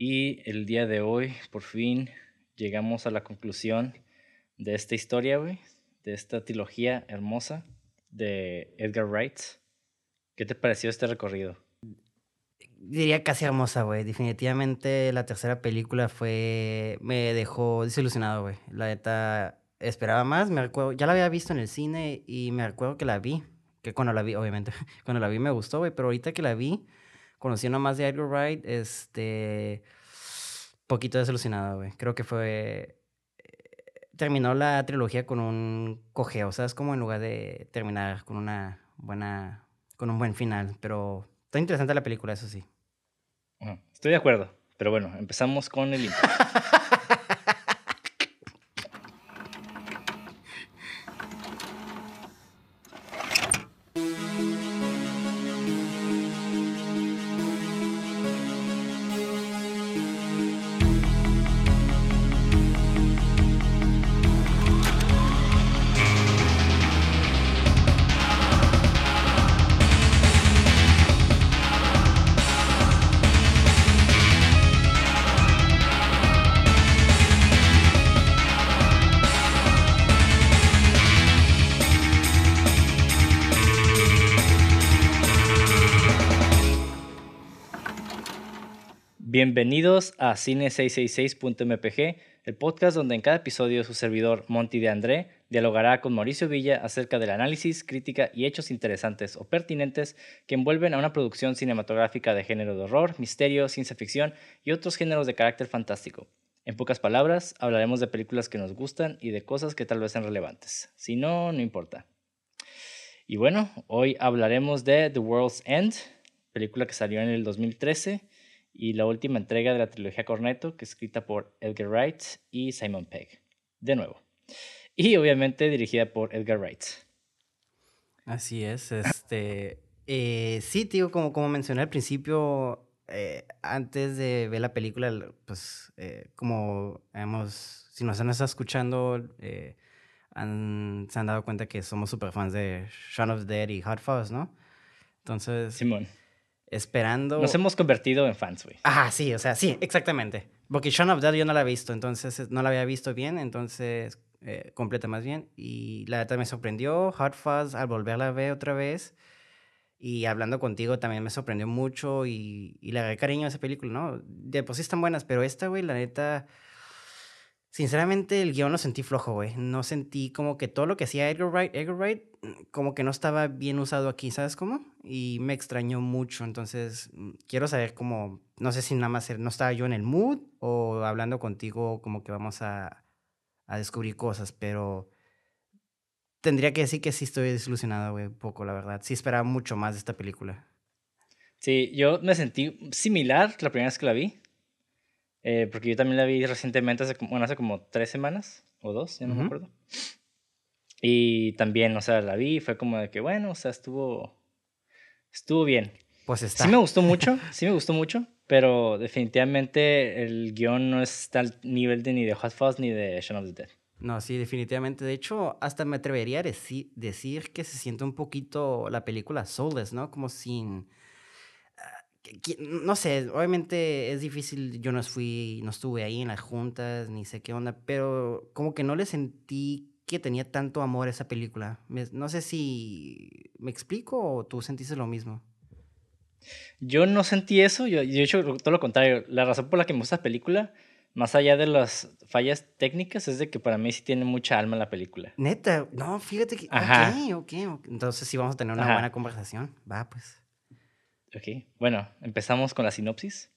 Y el día de hoy, por fin, llegamos a la conclusión de esta historia, güey, de esta trilogía hermosa de Edgar Wright. ¿Qué te pareció este recorrido? Diría casi hermosa, güey. Definitivamente la tercera película fue. Me dejó desilusionado, güey. La neta esperaba más. Me recuerdo. Ya la había visto en el cine y me recuerdo que la vi. Que cuando la vi, obviamente. Cuando la vi me gustó, güey. Pero ahorita que la vi, conociendo más de Edgar Wright, este. Poquito desilusionado, güey. Creo que fue. Terminó la trilogía con un cojeo, ¿sabes? Como en lugar de terminar con una buena. Con un buen final. Pero está interesante la película, eso sí. Estoy de acuerdo. Pero bueno, empezamos con el intro. Bienvenidos a Cine666.mpg, el podcast donde en cada episodio su servidor Monty de André dialogará con Mauricio Villa acerca del análisis, crítica y hechos interesantes o pertinentes que envuelven a una producción cinematográfica de género de horror, misterio, ciencia ficción y otros géneros de carácter fantástico. En pocas palabras, hablaremos de películas que nos gustan y de cosas que tal vez sean relevantes. Si no, no importa. Y bueno, hoy hablaremos de The World's End, película que salió en el 2013 y la última entrega de la trilogía Cornetto, que es escrita por Edgar Wright y Simon Pegg, de nuevo. Y obviamente dirigida por Edgar Wright. Así es, este... Eh, sí, tío, como, como mencioné al principio, eh, antes de ver la película, pues eh, como hemos, si nos han estado escuchando, han, se han dado cuenta que somos super fans de Shaun of the Dead y Hot Fuzz, ¿no? Entonces... Simón esperando. Nos hemos convertido en fans, güey. Ajá, sí, o sea, sí, exactamente. Porque Shaun of Dead yo no la he visto, entonces no la había visto bien, entonces eh, completa más bien. Y la verdad me sorprendió. Hot Fuzz al volverla a ver otra vez. Y hablando contigo también me sorprendió mucho y, y le agarré cariño a esa película, ¿no? De por sí están buenas, pero esta, güey, la neta Sinceramente, el guion lo sentí flojo, güey. No sentí como que todo lo que hacía Edgar Wright, Edgar Wright, mm, como que no estaba bien usado aquí, ¿sabes cómo? Y me extrañó mucho. Entonces, mm, quiero saber cómo, no sé si nada más no estaba yo en el mood o hablando contigo como que vamos a, a descubrir cosas, pero tendría que decir que sí estoy desilusionado, güey, un poco, la verdad. Sí esperaba mucho más de esta película. Sí, yo me sentí similar la primera vez que la vi. Eh, porque yo también la vi recientemente, hace, bueno, hace como tres semanas o dos, ya no me acuerdo. Y también, o sea, la vi y fue como de que, bueno, o sea, estuvo, estuvo bien. Pues está. Sí me gustó mucho, sí me gustó mucho, pero definitivamente el guion no está al nivel de ni de Hot Fuzz ni de Shaun of the Dead. No, sí, definitivamente. De hecho, hasta me atrevería a decir que se siente un poquito la película soulless, ¿no? Como sin no sé, obviamente es difícil, yo no fui, no estuve ahí en las juntas, ni sé qué onda, pero como que no le sentí que tenía tanto amor a esa película. no sé si me explico o tú sentiste lo mismo. Yo no sentí eso, yo, de hecho todo lo contrario, la razón por la que me gusta la película, más allá de las fallas técnicas, es de que para mí sí tiene mucha alma la película. Neta, no, fíjate que... Ok, ok, entonces sí vamos a tener una buena conversación, va pues. Ok, bueno, empezamos con la sinopsis.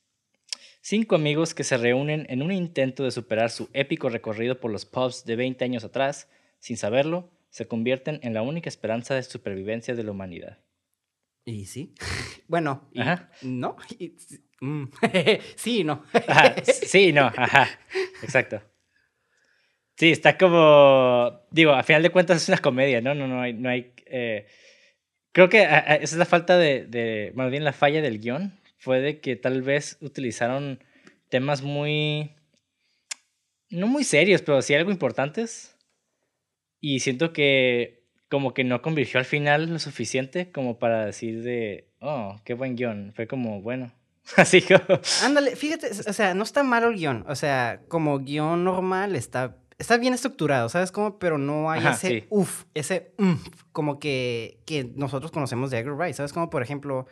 Cinco amigos que se reúnen en un intento de superar su épico recorrido por los pubs de 20 años atrás, sin saberlo, se convierten en la única esperanza de supervivencia de la humanidad. Y sí. Bueno, ¿no? Mm, sí, no. sí, no, ajá. Exacto. Sí, está como. Digo, a final de cuentas es una comedia, ¿no? No, no hay. No hay eh, Creo que esa es la falta de, de, más bien la falla del guion, fue de que tal vez utilizaron temas muy, no muy serios, pero sí algo importantes. Y siento que como que no convirtió al final lo suficiente como para decir de, oh, qué buen guion. Fue como, bueno, Así como... Ándale, fíjate, o sea, no está malo el guion. O sea, como guion normal está, está bien estructurado, ¿sabes cómo? Pero no hay Ajá, ese sí. uff, ese umf, como que, que nosotros conocemos de Edgar Wright. ¿Sabes cómo? Por ejemplo,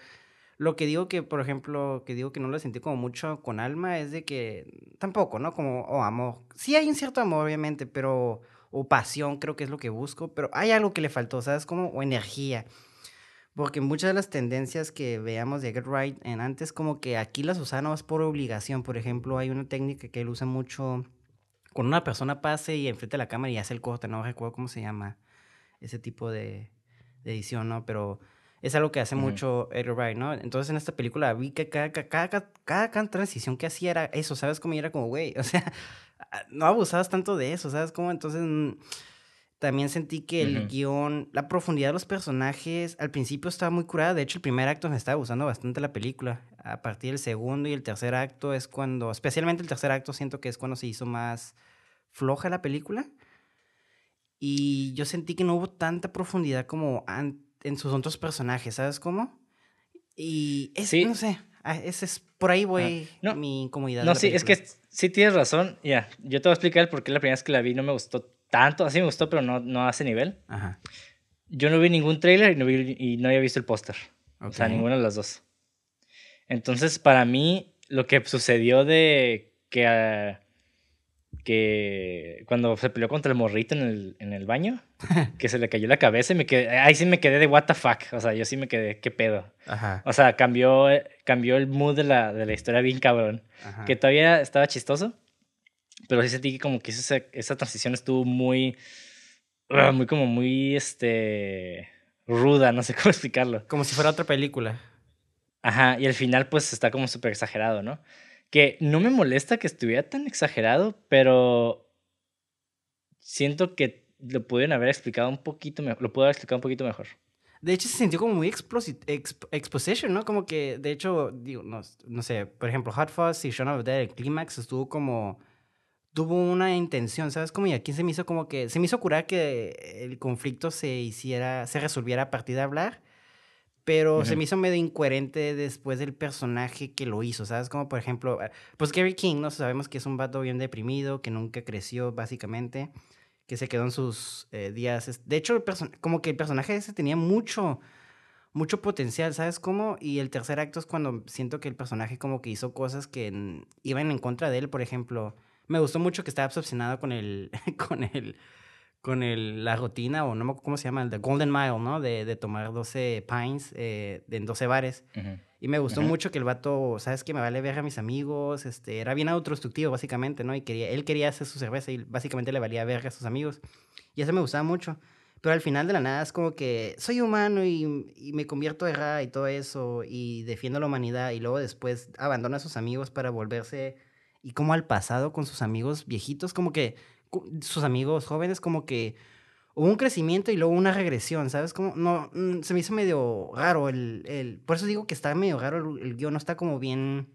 lo que digo que, por ejemplo, que digo que no lo sentí como mucho con alma es de que tampoco, ¿no? Como, o amor. Sí hay un cierto amor, obviamente, pero, o pasión, creo que es lo que busco, pero hay algo que le faltó, ¿sabes cómo? O energía. Porque muchas de las tendencias que veamos de Get Right en antes, como que aquí las usan más por obligación. Por ejemplo, hay una técnica que él usa mucho cuando una persona pase y enfrente de la cámara y hace el corte, no recuerdo cómo se llama ese tipo de, de edición, ¿no? Pero es algo que hace mucho Edgar Wright, ¿no? Entonces en esta película vi que cada, cada, cada, cada- transición que hacía era eso, ¿sabes? Como y era como, güey, o sea, no abusabas tanto de eso, ¿sabes? Como entonces mm, también sentí que el Ujú. guion, la profundidad de los personajes, al principio estaba muy curada. De hecho, el primer acto me estaba gustando bastante la película. A partir del segundo y el tercer acto es cuando, especialmente el tercer acto, siento que es cuando se hizo más floja la película. Y yo sentí que no hubo tanta profundidad como en sus otros personajes, ¿sabes cómo? Y es, Sí. no sé, ah, ese es, por ahí voy No, mi incomodidad. No, sí, es película. que sí tienes razón. Ya, yo te voy a explicar por qué la primera vez que la vi no me gustó tanto. Así me gustó, pero no, no a ese nivel. Ajá. Yo no vi ningún trailer y no, vi, y no había visto el póster. O sea, ninguna de las dos. Entonces, para mí, lo que sucedió de que, ah, que cuando se peleó contra el morrito en el, en el baño, que se le cayó la cabeza y me quedé, ahí sí me quedé de what the fuck. O sea, yo sí me quedé, qué pedo. Ajá. O sea, cambió, cambió el mood de la, de la historia bien cabrón. ajá. Que todavía estaba chistoso, pero sí sentí que como que esa, esa transición estuvo muy, ah, muy como muy, este, ruda, no sé cómo explicarlo. Como si fuera otra película. Ajá, y al final pues está como súper exagerado, ¿no? Que no me molesta que estuviera tan exagerado, pero siento que lo pudieron haber explicado un poquito mejor, lo pudo haber explicado un poquito mejor. De hecho, se sintió como muy exp- exposition, ¿no? Como que, de hecho, digo, no, no sé, por ejemplo, Hot Fuzz y Shaun of the Dead, el clímax estuvo como. Tuvo una intención, ¿sabes? Como y aquí se me hizo como que. Se me hizo curar que el conflicto se hiciera. Se resolviera a partir de hablar. Pero se me hizo medio incoherente después del personaje que lo hizo, ¿sabes? Como por ejemplo, eh, pues Gary King, ¿no? Sabemos que es un vato bien deprimido, que nunca creció, básicamente, que se quedó en sus eh, días. De hecho, el como que el personaje ese tenía mucho, mucho potencial, ¿sabes cómo? Y el tercer acto es cuando siento que el personaje como que hizo cosas que iban en contra de él, por ejemplo. Me gustó mucho que estaba obsesionado con el, con el, con el, la rutina, o no me acuerdo cómo se llama, el de Golden Mile, ¿no? De, de tomar 12 pints eh, en 12 bares. Y me gustó mucho que el vato, ¿sabes qué? Me vale ver a mis amigos, este, era bien autodestructivo, básicamente, ¿no? Y quería, él quería hacer su cerveza y básicamente le valía ver a sus amigos. Y eso me gustaba mucho. Pero al final de la nada es como que soy humano y, y me convierto de Ra y todo eso y defiendo la humanidad y luego después abandona a sus amigos para volverse y como al pasado con sus amigos viejitos, como que sus amigos jóvenes, como que hubo un crecimiento y luego una regresión, ¿sabes? Como, no, mm, se me hizo medio raro el, el... Por eso digo que está medio raro el, el guion, no está como bien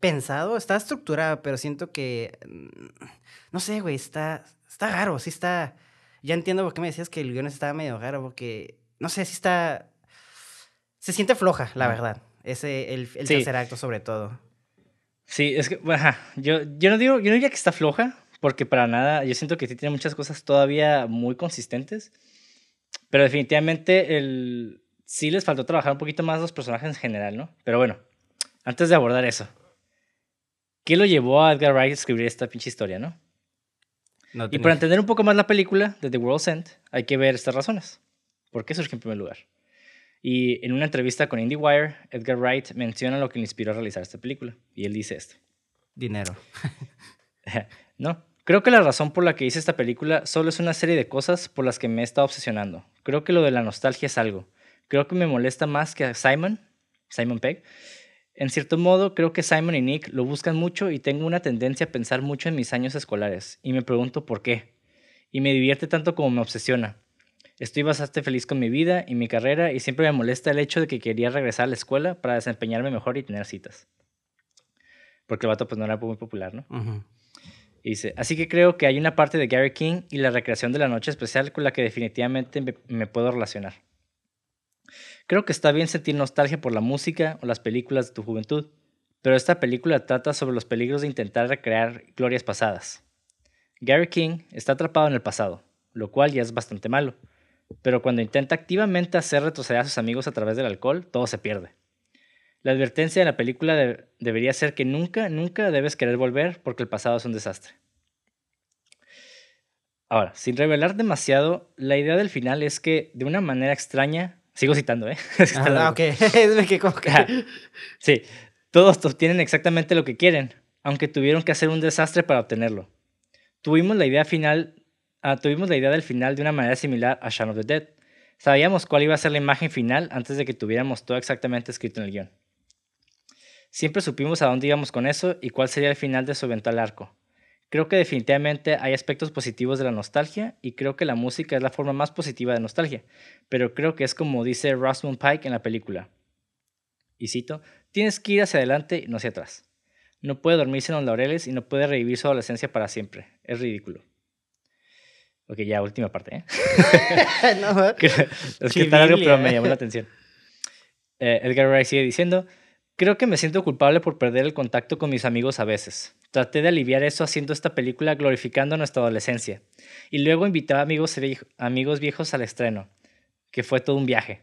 pensado, está estructurado, pero siento que... mm, No sé, güey, está, está raro, sí está... Ya entiendo por qué me decías que el guion estaba medio raro, porque... No sé, sí está... Se siente floja, la verdad. Ese, el, el Sí. tercer acto sobre todo. Sí, es que, ajá, yo, yo no digo, yo no diría que está floja, porque para nada, yo siento que sí tiene muchas cosas todavía muy consistentes, pero definitivamente el, sí les faltó trabajar un poquito más los personajes en general, ¿no? Pero bueno, antes de abordar eso, ¿qué lo llevó a Edgar Wright a escribir esta pinche historia, no? No Y para entender un poco más la película de The World's End, hay que ver estas razones. ¿Por qué surge en primer lugar? Y en una entrevista con IndieWire, Edgar Wright menciona lo que le inspiró a realizar esta película. Y él dice esto. Dinero. No, creo que la razón por la que hice esta película solo es una serie de cosas por las que me he estado obsesionando. Creo que lo de la nostalgia es algo. Creo que me molesta más que a Simon, Simon Pegg. En cierto modo, creo que Simon y Nick lo buscan mucho y tengo una tendencia a pensar mucho en mis años escolares. Y me pregunto por qué. Y me divierte tanto como me obsesiona. Estoy bastante feliz con mi vida y mi carrera y siempre me molesta el hecho de que quería regresar a la escuela para desempeñarme mejor y tener citas. Porque el vato pues no era muy popular, ¿no? Y dice, así que creo que hay una parte de Gary King y la recreación de la noche especial con la que definitivamente me, me puedo relacionar. Creo que está bien sentir nostalgia por la música o las películas de tu juventud, pero esta película trata sobre los peligros de intentar recrear glorias pasadas. Gary King está atrapado en el pasado, lo cual ya es bastante malo, pero cuando intenta activamente hacer retroceder a sus amigos a través del alcohol, todo se pierde. La advertencia de la película debería ser que nunca, nunca debes querer volver porque el pasado es un desastre. Ahora, sin revelar demasiado, la idea del final es que, de una manera extraña, sigo citando, ¿eh? ah, ok. sí, todos obtienen exactamente lo que quieren, aunque tuvieron que hacer un desastre para obtenerlo. Tuvimos la idea final, ah, tuvimos la idea del final de una manera similar a Shaun of the Dead. Sabíamos cuál iba a ser la imagen final antes de que tuviéramos todo exactamente escrito en el guion. Siempre supimos a dónde íbamos con eso y cuál sería el final de su eventual arco. Creo que definitivamente hay aspectos positivos de la nostalgia y creo que la música es la forma más positiva de nostalgia, pero creo que es como dice Rosamund Pike en la película. Y cito, tienes que ir hacia adelante y no hacia atrás. No puede dormirse en los laureles y no puede revivir su adolescencia para siempre. Es ridículo. Ok, ya, última parte, ¿eh? no, es que está algo, pero me llamó la atención. Eh, Edgar Wright sigue diciendo, Creo que me siento culpable por perder el contacto con mis amigos a veces. Traté de aliviar eso haciendo esta película glorificando nuestra adolescencia. Y luego invité a amigos, amigos viejos al estreno, que fue todo un viaje.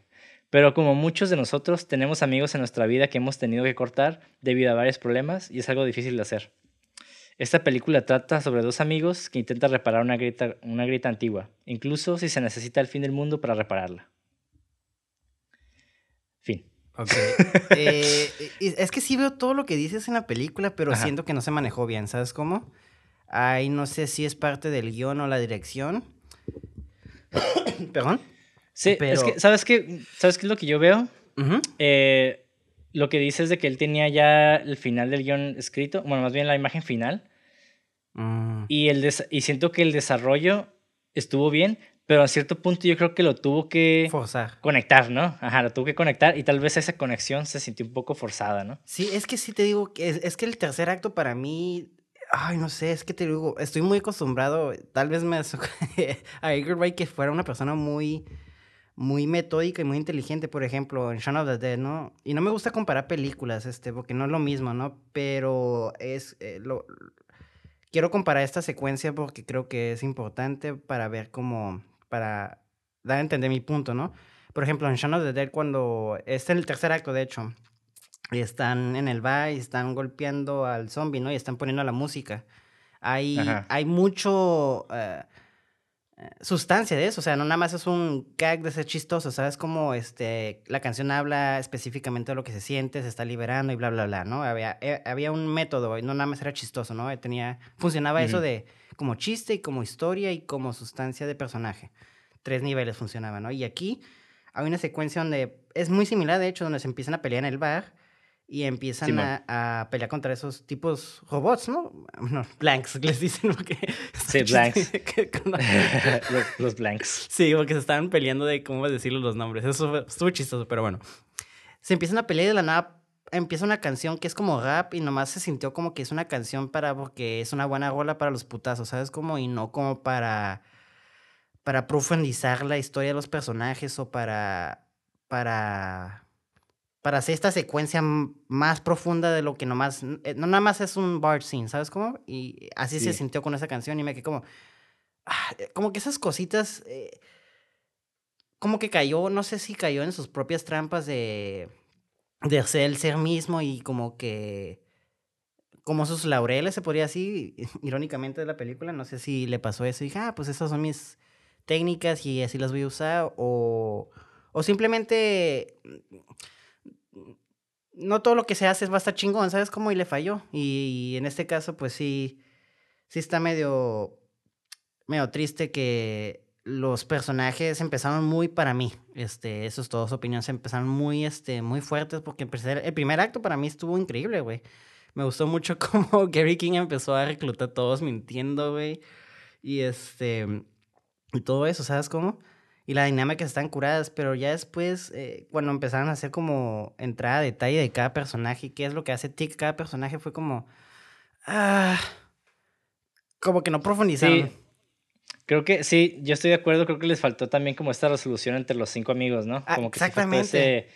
Pero como muchos de nosotros, tenemos amigos en nuestra vida que hemos tenido que cortar debido a varios problemas y es algo difícil de hacer. Esta película trata sobre dos amigos que intentan reparar una una grita antigua, incluso si se necesita el fin del mundo para repararla. Ok. Eh, es que sí veo todo lo que dices en la película, pero siento que no se manejó bien, ¿sabes cómo? Ahí no sé si es parte del guion o la dirección. ¿Perdón? Sí, es que, ¿sabes qué? ¿Sabes qué es lo que yo veo? Eh, lo que dices de que él tenía ya el final del guion escrito, bueno, más bien la imagen final. Mm. Y, el y siento que el desarrollo estuvo bien, pero a cierto punto yo creo que lo tuvo que forzar. Conectar, ¿no? Ajá, lo tuvo que conectar y tal vez esa conexión se sintió un poco forzada, ¿no? Sí, es que sí te digo, que es, que el tercer acto para mí, ay, no sé, es que te digo, estoy muy acostumbrado, tal vez me a Edgar Wright que fuera una persona muy muy metódica y muy inteligente, por ejemplo, en Shaun of the Dead, ¿no? Y no me gusta comparar películas, este, porque no es lo mismo, ¿no? Pero es eh, lo quiero comparar esta secuencia porque creo que es importante para ver cómo para dar a entender mi punto, ¿no? Por ejemplo, en Shaun of the Dead, cuando está en el tercer acto, de hecho, y están en el bar y están golpeando al zombie, ¿no? Y están poniendo la música. Hay, hay mucho eh, sustancia de eso, o sea, no nada más es un gag de ser chistoso, ¿sabes? Como este, la canción habla específicamente de lo que se siente, se está liberando y bla, bla, bla, ¿no? Había, eh, había un método, y no nada más era chistoso, ¿no? Tenía, funcionaba eso de como chiste y como historia y como sustancia de personaje. Tres niveles funcionaban, ¿no? Y aquí hay una secuencia donde es muy similar, de hecho, donde se empiezan a pelear en el bar y empiezan a, pelear contra esos tipos robots, ¿no? Bueno, blanks, les dicen porque... Sí, blanks. los, blanks. Sí, porque se estaban peleando de cómo decirles los nombres. Eso estuvo chistoso, pero bueno. Se empiezan a pelear y de la nada empieza una canción que es como rap y nomás se sintió como que es una canción para porque es una buena rola para los putazos, ¿sabes? Como y no como para para profundizar la historia de los personajes o para para para hacer esta secuencia más profunda de lo que nomás eh, no nada más es un bar scene, ¿sabes cómo? Y así se sintió con esa canción y me quedé como ah, eh, como que esas cositas eh, como que cayó, no sé si cayó en sus propias trampas de de ser el ser mismo y como que como sus laureles, se podría así, irónicamente de la película, no sé si le pasó eso y dije, ah, pues esas son mis técnicas y así las voy a usar, o, o simplemente no todo lo que se hace va a estar chingón, ¿sabes cómo? Y le falló, y, en este caso, pues sí, sí está medio, medio triste que los personajes empezaron muy para mí. Este, esos todos opiniones empezaron muy, este, muy fuertes porque el primer acto para mí estuvo increíble, güey. Me gustó mucho cómo Gary King empezó a reclutar a todos mintiendo, güey. Y este, y todo eso, ¿sabes cómo? Y la dinámica están curadas, pero ya después, eh, cuando empezaron a hacer como entrada a detalle de cada personaje y qué es lo que hace tic cada personaje, fue como, ah, como que no profundizaron. Creo que sí, yo estoy de acuerdo, creo que les faltó también como esta resolución entre los cinco amigos, ¿no? Ah, Como que sí exactamente. ese-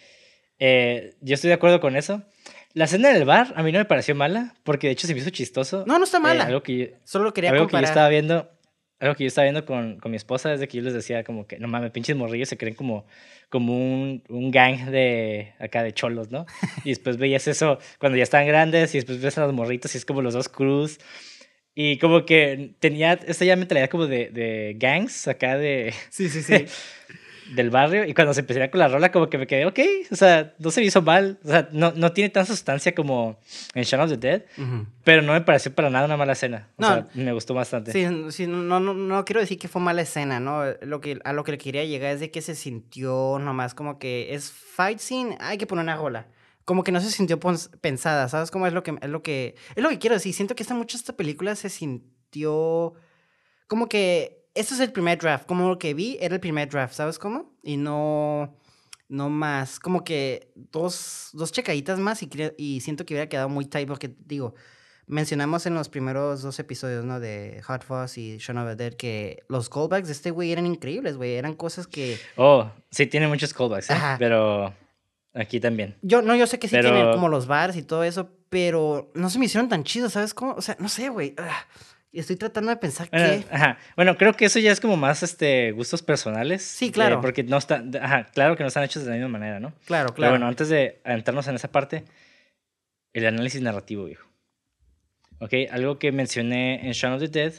eh, yo estoy de acuerdo con eso. La escena del bar a mí no me pareció mala, porque de hecho se me hizo chistoso. No, no está Eh, mala. algo que yo, Solo quería algo que yo comparar. estaba viendo, algo que yo estaba viendo con, con mi esposa es de que yo les decía como que, no mames, pinches morrillos se creen como, como un, un gang de acá de cholos, ¿no? Y después veías eso cuando ya estaban grandes y después ves a los morritos y es como los dos cruz. Y como que tenía esta ya mentalidad como de, de gangs acá de, Sí, sí, sí. del barrio. Y cuando se empezó con la rola, como que me quedé, ok, o sea, no se me hizo mal. O sea, no, no tiene tanta sustancia como en Shaun of the Dead, Ujú. pero no me pareció para nada una mala escena. O No. sea, me gustó bastante. Sí, sí, no, no, no quiero decir que fue mala escena, ¿no? Lo que, a lo que le quería llegar es de que se sintió nomás como que es fight scene, hay que poner una rola. Como que no se sintió pensada, ¿sabes? cómo es lo que es lo que es lo que quiero decir. Siento que esta mucho esta película se sintió como que esto es el primer draft, como lo que vi era el primer draft, ¿sabes cómo? Y no no más, como que dos, dos checaditas más y, y siento que hubiera quedado muy tight porque digo, mencionamos en los primeros dos episodios, ¿no? De Hot Fuzz y Shaun of the Dead que los callbacks de este güey eran increíbles, güey. Eran cosas que... Oh, sí, tiene muchos callbacks, ¿eh? Ajá. pero aquí también. Yo, no, yo sé que sí Pero- tienen como los bars y todo eso, pero no se me hicieron tan chidos, ¿sabes cómo? O sea, no sé, güey. Estoy tratando de pensar Bueno, que... ajá. bueno, creo que eso ya es como más este, gustos personales. Sí, claro. eh, porque no están, ajá, claro que no están hechos de la misma manera, ¿no? Claro, Pero claro. bueno, antes de adentrarnos en esa parte, el análisis narrativo, viejo. Ok, algo que mencioné en Shaun of the Dead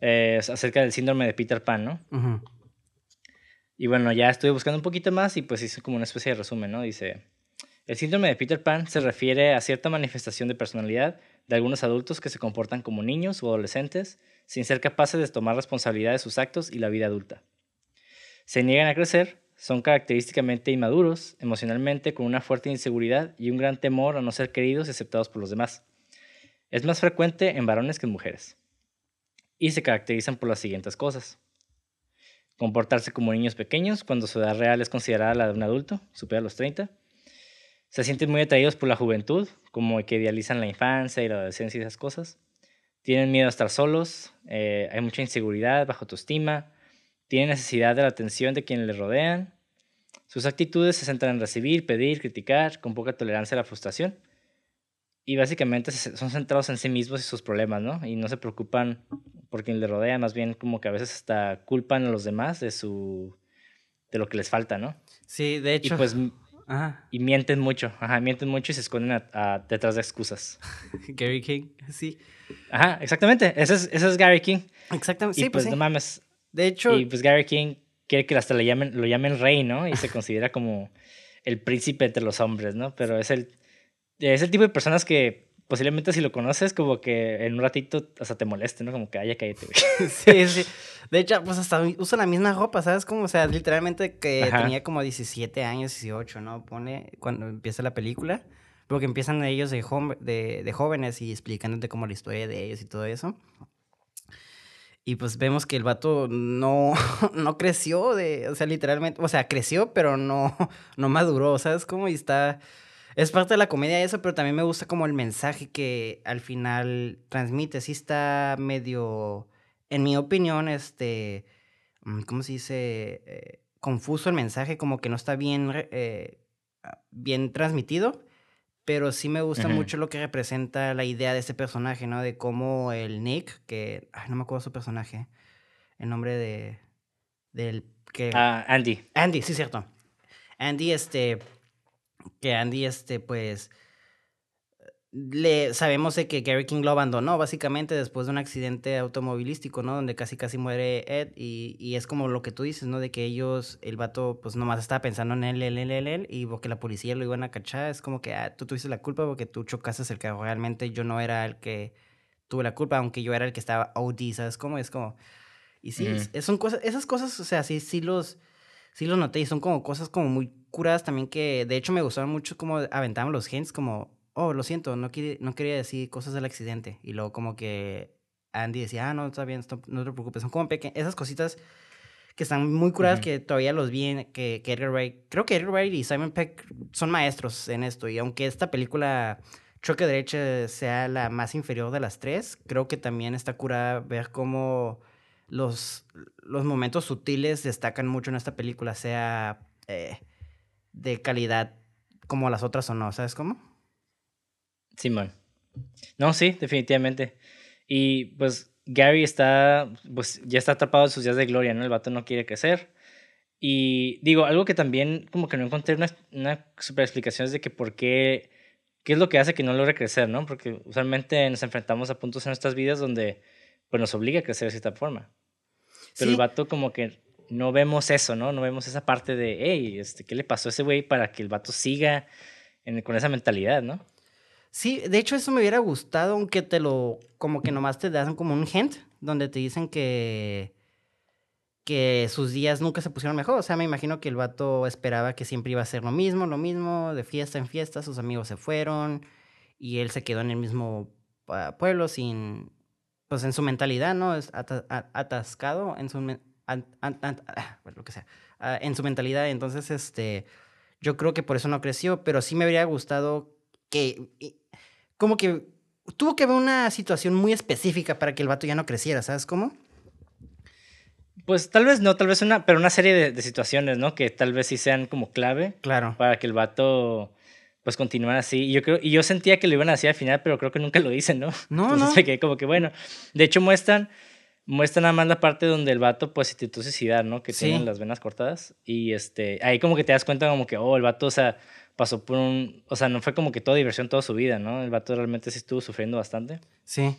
eh, acerca del síndrome de Peter Pan, ¿no? Y bueno, ya estuve buscando un poquito más y pues hice como una especie de resumen, ¿no? Dice, el síndrome de Peter Pan se refiere a cierta manifestación de personalidad de algunos adultos que se comportan como niños o adolescentes sin ser capaces de tomar responsabilidad de sus actos y la vida adulta. Se niegan a crecer, son característicamente inmaduros, emocionalmente con una fuerte inseguridad y un gran temor a no ser queridos y aceptados por los demás. Es más frecuente en varones que en mujeres. Y se caracterizan por las siguientes cosas comportarse como niños pequeños cuando su edad real es considerada la de un adulto, supera los 30. Se sienten muy atraídos por la juventud, como que idealizan la infancia y la adolescencia y esas cosas. Tienen miedo a estar solos, eh, hay mucha inseguridad, bajo autoestima, tienen necesidad de la atención de quienes les rodean. Sus actitudes se centran en recibir, pedir, criticar, con poca tolerancia a la frustración. Y básicamente son centrados en sí mismos y sus problemas, ¿no? Y no se preocupan por quien les rodea, más bien como que a veces hasta culpan a los demás de su de lo que les falta, ¿no? Sí, de Y hecho... pues m- Ajá. y mienten mucho, ajá, mienten mucho y se esconden a- a- detrás de excusas. Gary King, sí. Ajá, exactamente, ese es, ese es Gary King. Exactamente, y sí, pues, pues, sí. no mames, De hecho, y pues Gary King quiere que hasta le llamen, lo llamen rey, ¿no? Y se considera como el príncipe entre los hombres, ¿no? Pero es el, es el tipo de personas que posiblemente si lo conoces, como que en un ratito hasta te moleste, ¿no? Como que, ay, ya cállate, güey. sí, sí. De hecho, pues hasta usa la misma ropa, ¿sabes? Como, o sea, literalmente que Ajá. tenía como 17 años, 18, ¿no? Pone cuando empieza la película. Porque empiezan ellos de, de, de jóvenes y explicándote como la historia de ellos y todo eso. Y pues vemos que el vato no, no creció de, o sea, literalmente, o sea, creció, pero no, no maduró, ¿sabes? Como y está, es parte de la comedia eso, pero también me gusta como el mensaje que al final transmite, sí está medio, en mi opinión, este, mm, ¿cómo se dice? Eh, confuso el mensaje, como que no está bien, eh, bien transmitido, pero sí me gusta mucho lo que representa la idea de ese personaje, ¿no? De cómo el Nick, que, ay, no me acuerdo su personaje, el nombre de, del, que... Ah, Andy. Andy, sí, cierto. Andy, este, que Andy, este, pues, le sabemos de que Gary King lo abandonó básicamente después de un accidente automovilístico, ¿no? Donde casi casi muere Ed y, y es como lo que tú dices, ¿no? De que ellos, el vato, pues nomás estaba pensando en él, él, él, él, él, y porque la policía lo iban a cachar, es como que, ah, tú tuviste la culpa porque tú chocaste el carro, realmente yo no era el que tuve la culpa, aunque yo era el que estaba OD, ¿sabes cómo? Es como, y sí, es- son cosas, esas cosas, o sea, sí, sí los, sí los noté y son como cosas como muy curadas también que de hecho me gustaron mucho como aventaban los hints como, oh, lo siento, no, quiere- no quería decir cosas del accidente. Y luego como que Andy decía, ah, no, está bien, no te preocupes. Son como pequeñas, esas cositas que están muy curadas Ujú. que todavía los vi en, que, que Edgar Wright, creo que Edgar Wright y Simon Peck son maestros en esto. Y aunque esta película Choque Derecha sea la más inferior de las tres, creo que también está curada ver cómo los, los momentos sutiles destacan mucho en esta película, sea eh, de calidad como las otras o no, ¿sabes cómo? Simón. No, sí, definitivamente. Y pues Gary está, pues ya está atrapado en sus días de gloria, ¿no? El vato no quiere crecer. Y digo, algo que también como que no encontré una, una super explicación es de que por qué, qué es lo que hace que no logre crecer, ¿no? Porque usualmente nos enfrentamos a puntos en nuestras vidas donde pues nos obliga a crecer de cierta forma. Pero el vato como que no vemos eso, ¿no? No vemos esa parte de, hey, este, ¿qué le pasó a ese güey para que el vato siga con esa mentalidad, ¿no? Sí, de hecho eso me hubiera gustado, aunque te lo, como que nomás te dan como un hint, donde te dicen que, que sus días nunca se pusieron mejor. O sea, me imagino que el vato esperaba que siempre iba a ser lo mismo, lo mismo, de fiesta en fiesta, sus amigos se fueron y él se quedó en el mismo ah, pueblo sin, pues en su mentalidad, ¿no? Es atascado en su, ah, lo que sea, ah, en su mentalidad. Entonces, este, yo creo que por eso no creció, pero sí me habría gustado que, como que tuvo que haber una situación muy específica para que el vato ya no creciera, ¿sabes cómo? Pues tal vez no, tal vez una, pero una serie de, situaciones, ¿no? Que tal vez sí sean como clave. Claro. Para que el vato pues continuara así. Y yo creo, y yo sentía que lo iban a hacer al final, pero creo que nunca lo dicen, ¿no? No, Entonces no. Me como que bueno. De hecho, muestran, muestran nada más la parte donde el vato pues intentó suicidar, ¿no? Que tiene las venas cortadas. Y este, ahí como que te das cuenta como que, oh, el vato, o sea, pasó por un, o sea, no fue como que toda diversión toda su vida, ¿no? El vato realmente sí estuvo sufriendo bastante. Sí.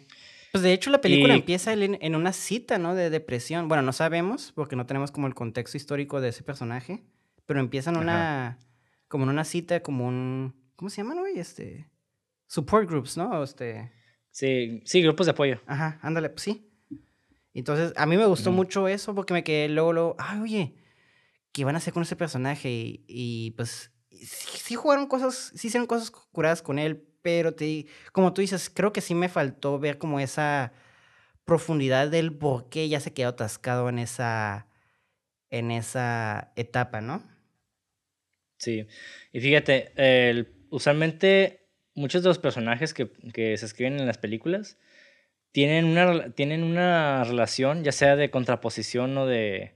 Pues de hecho la película empieza en, una cita, ¿no? De depresión. Bueno, no sabemos porque no tenemos como el contexto histórico de ese personaje, pero empieza en una, como en una cita, como un, ¿cómo se llaman, güey? Este, support groups, ¿no? Este... Sí, sí, grupos de apoyo. Ajá, ándale, pues sí. Entonces, a mí me gustó mucho eso porque me quedé luego, luego, ay, oye, ¿qué van a hacer con ese personaje? Y, y pues sí, jugaron cosas, sí hicieron cosas curadas con él, pero te, como tú dices, creo que sí me faltó ver como esa profundidad del por qué ya se quedó atascado en esa, en esa etapa, ¿no? Sí, y fíjate, el, usualmente muchos de los personajes que, que, se escriben en las películas tienen una, tienen una relación, ya sea de contraposición o de,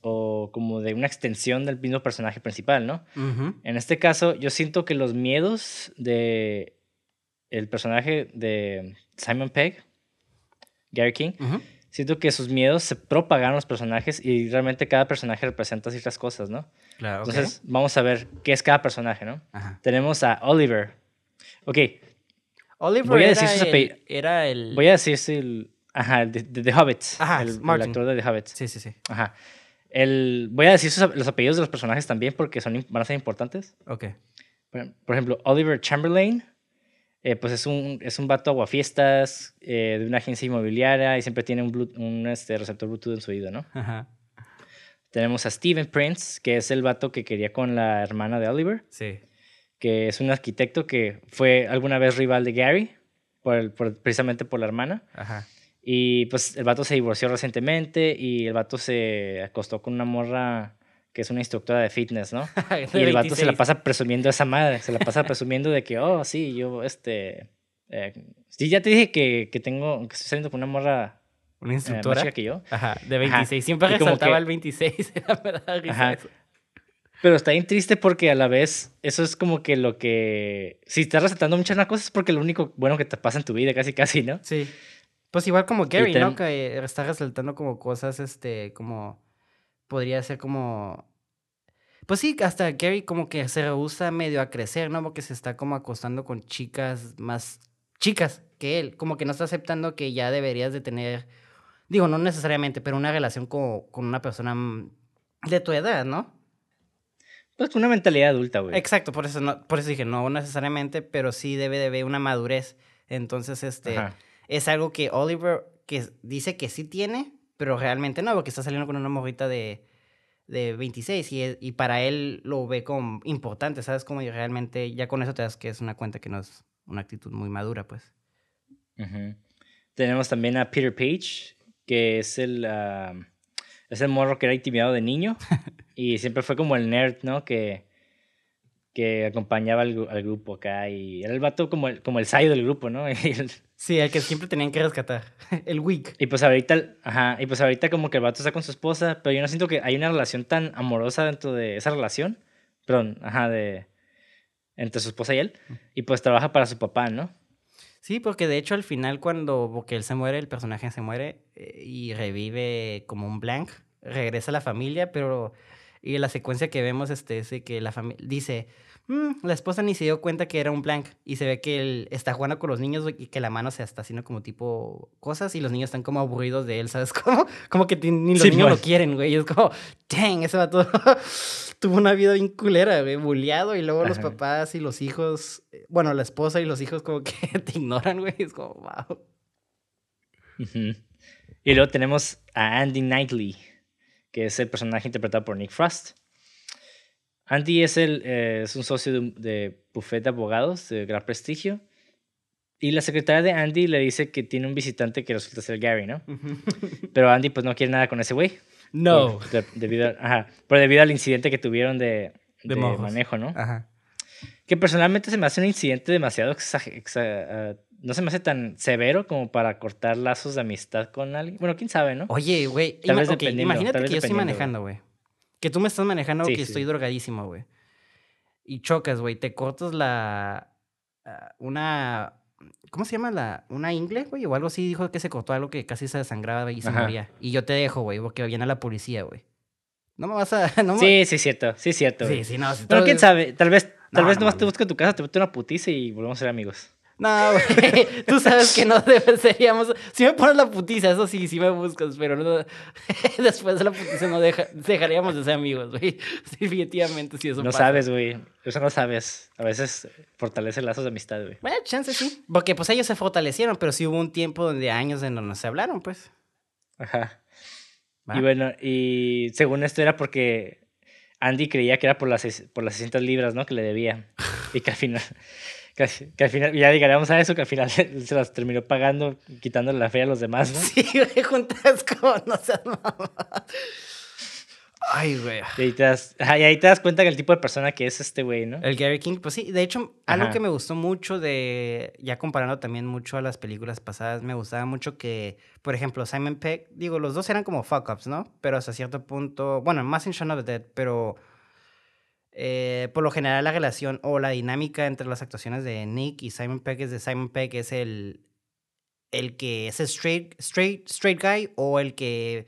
o como de una extensión del mismo personaje principal, ¿no? En este caso, yo siento que los miedos de el personaje de Simon Pegg, Gary King, siento que sus miedos se propagan los personajes y realmente cada personaje representa ciertas cosas, ¿no? Claro. Entonces, vamos a ver qué es cada personaje, ¿no? Tenemos a Oliver. Ok. Oliver voy a decir el, era el... Voy a decir el... Ajá, de, The Hobbits. Ajá, el, el, actor de The Hobbits. Sí, sí, sí. Ajá. El, voy a decir los apellidos de los personajes también porque son, van a ser importantes. Ok. Por, ejemplo, Oliver Chamberlain, eh, pues es un, es un vato aguafiestas eh, de una agencia inmobiliaria y siempre tiene un, un este, receptor Bluetooth en su oído, ¿no? Ajá. Tenemos a Steven Prince, que es el vato que quería con la hermana de Oliver. Sí. Que es un arquitecto que fue alguna vez rival de Gary, por, precisamente por la hermana. Ajá. Y pues el vato se divorció recientemente y el vato se acostó con una morra que es una instructora de fitness, ¿no? y el vato se la pasa presumiendo a esa madre, se la pasa presumiendo de que, oh, sí, yo, este, eh, sí, ya te dije que, que tengo, que estoy saliendo con una morra una eh, instructora. que yo. Ajá, de 26. Siempre resaltaba el 26. Era verdad, Ajá. Pero está bien triste porque a la vez eso es como que lo que... Si estás resaltando muchas cosas es porque lo único bueno que te pasa en tu vida casi casi, ¿no? Sí. Pues igual como Gary, ¿no? Que está resaltando como cosas, este, como... Podría ser como... Pues sí, hasta Gary como que se rehúsa medio a crecer, ¿no? Porque se está como acostando con chicas más chicas que él. Como que no está aceptando que ya deberías de tener... Digo, no necesariamente, pero una relación con, con una persona de tu edad, ¿no? Pues una mentalidad adulta, güey. Exacto, por eso, no, por eso dije, no necesariamente, pero sí debe de haber una madurez. Entonces, este es algo que Oliver que dice que sí tiene, pero realmente no, porque está saliendo con una morrita de, de 26 y, y, para él lo ve como importante, ¿sabes? Como realmente ya con eso te das que es una cuenta que no es una actitud muy madura, pues. Tenemos también a Peter Page, que es el, uh, es el morro que era intimidado de niño y siempre fue como el nerd, ¿no? Que, que acompañaba al, al, grupo acá y era el vato como el, como el sayo del grupo, ¿no? Y Sí, el que siempre tenían que rescatar. El weak. Y pues ahorita, ajá, y pues ahorita como que el vato está con su esposa, pero yo no siento que hay una relación tan amorosa dentro de esa relación. Perdón, ajá, de entre su esposa y él. Y pues trabaja para su papá, ¿no? Sí, porque de hecho al final cuando porque él se muere, el personaje se muere eh, y revive como un blank, regresa a la familia, pero y la secuencia que vemos este, es que la familia dice, "Mm, la esposa ni se dio cuenta que era un blank y se ve que él está jugando con los niños y que la mano se está haciendo como tipo cosas y los niños están como aburridos de él, ¿sabes cómo? Como que ni los Sí, niños lo quieren, güey. Y es como, dang, ese vato tuvo una vida bien culera, güey, bulleado y luego los papás y los hijos, eh, bueno, la esposa y los hijos como que te ignoran, güey. Es como, wow. Y luego tenemos a Andy Knightley, que es el personaje interpretado por Nick Frost. Andy es, el, eh, es un socio de, de buffet de abogados de gran prestigio. Y la secretaria de Andy le dice que tiene un visitante que resulta ser Gary, ¿no? Pero Andy pues no quiere nada con ese güey. No. por- de- debido, a- ajá, por debido al incidente que tuvieron de, De de mojos. manejo, ¿no? Ajá. Que personalmente se me hace un incidente demasiado exa- exa- ah, no se me hace tan severo como para cortar lazos de amistad con alguien. Bueno, quién sabe, ¿no? Oye, güey, ima- vez ok, dependiendo, imagínate que yo estoy manejando, güey. Que tú me estás manejando Sí, que sí. estoy drogadísimo, güey. Y chocas, güey, te cortas la... ah, una... ¿Cómo se llama la...? Una ingle, güey, o algo así. Dijo que se cortó algo que casi se desangraba y se Ajá. moría. Y yo te dejo, güey, porque viene la policía, güey. No me vas a... No me- Sí, sí, cierto. Sí, cierto. Sí, güey. sí, no. si Pero todo- quién sabe, tal vez, tal No, vez no nomás te busca tu casa, te mete una putiza y volvemos a ser amigos. No, güey. Tú sabes que no debe- seríamos. Si me pones la putiza, eso sí, sí me buscas, pero no. Después de la putiza no deja... dejaríamos de ser amigos, güey. Definitivamente, sí, eso no pasa. sabes, güey. Eso no sabes. A veces fortalece lazos de amistad, güey. Bueno, chance sí. Porque pues ellos se fortalecieron, pero sí hubo un tiempo donde años en donde no se hablaron, pues. Ajá. ¿va? Y bueno, y según esto era porque Andy creía que era por las, por las 600 libras, ¿no? Que le debía. Y que al final, que, al- que al final, ya llegaremos a eso, que al final se las terminó pagando, quitándole la fe a los demás, ¿no? Sí, güey, juntas como no seas mamá. Ay, güey. Y ahí, te das, y ahí te das cuenta que el tipo de persona que es este güey, ¿no? El Gary King, pues sí, de hecho, algo Ajá. que me gustó mucho de, ya comparando también mucho a las películas pasadas, me gustaba mucho que, por ejemplo, Simon Peck, digo, los dos eran como fuck-ups, ¿no? Pero hasta cierto punto, bueno, más en Shaun of the Dead, pero eh, por lo general la relación o la dinámica entre las actuaciones de Nick y Simon Peck es de Simon Peck es el, el que es straight, straight, straight guy o el que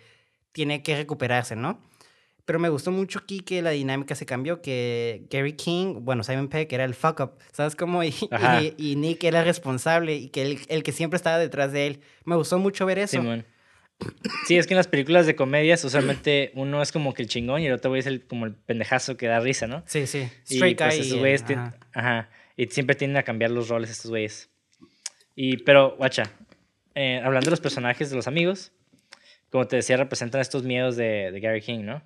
tiene que recuperarse, ¿no? Pero me gustó mucho aquí que la dinámica se cambió, que Gary King, bueno, Simon Peck era el fuck up, ¿sabes cómo? Y, Ajá. y, y Nick era responsable y que el, el que siempre estaba detrás de él. Me gustó mucho ver eso. Simón. Sí, es que en las películas de comedias usualmente uno es como que el chingón y el otro güey es el, como el pendejazo que da risa, ¿no? Sí, sí. Y Straight pues esos y güeyes ajá. ajá, y siempre tienden a cambiar los roles estos güeyes. Y, pero, guacha, eh, hablando de los personajes de los amigos, como te decía, representan estos miedos de, de Gary King, ¿no?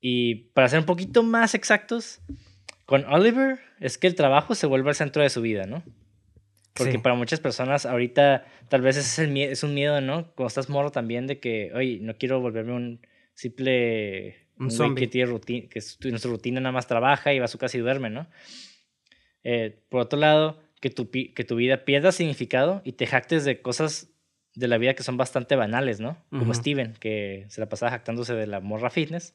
Y para ser un poquito más exactos, con Oliver es que el trabajo se vuelve el centro de su vida, ¿no? Porque Sí. para muchas personas ahorita tal vez es, el es un miedo, ¿no? Cuando estás morro también de que, oye, no quiero volverme un simple... Un güey zombie. que tiene rutina, que su rutina nada más trabaja y va a su casa y duerme, ¿no? Eh, por otro lado, que tu, que tu vida pierda significado y te jactes de cosas de la vida que son bastante banales, ¿no? Como Ujú. Steven, que se la pasaba jactándose de la morra fitness.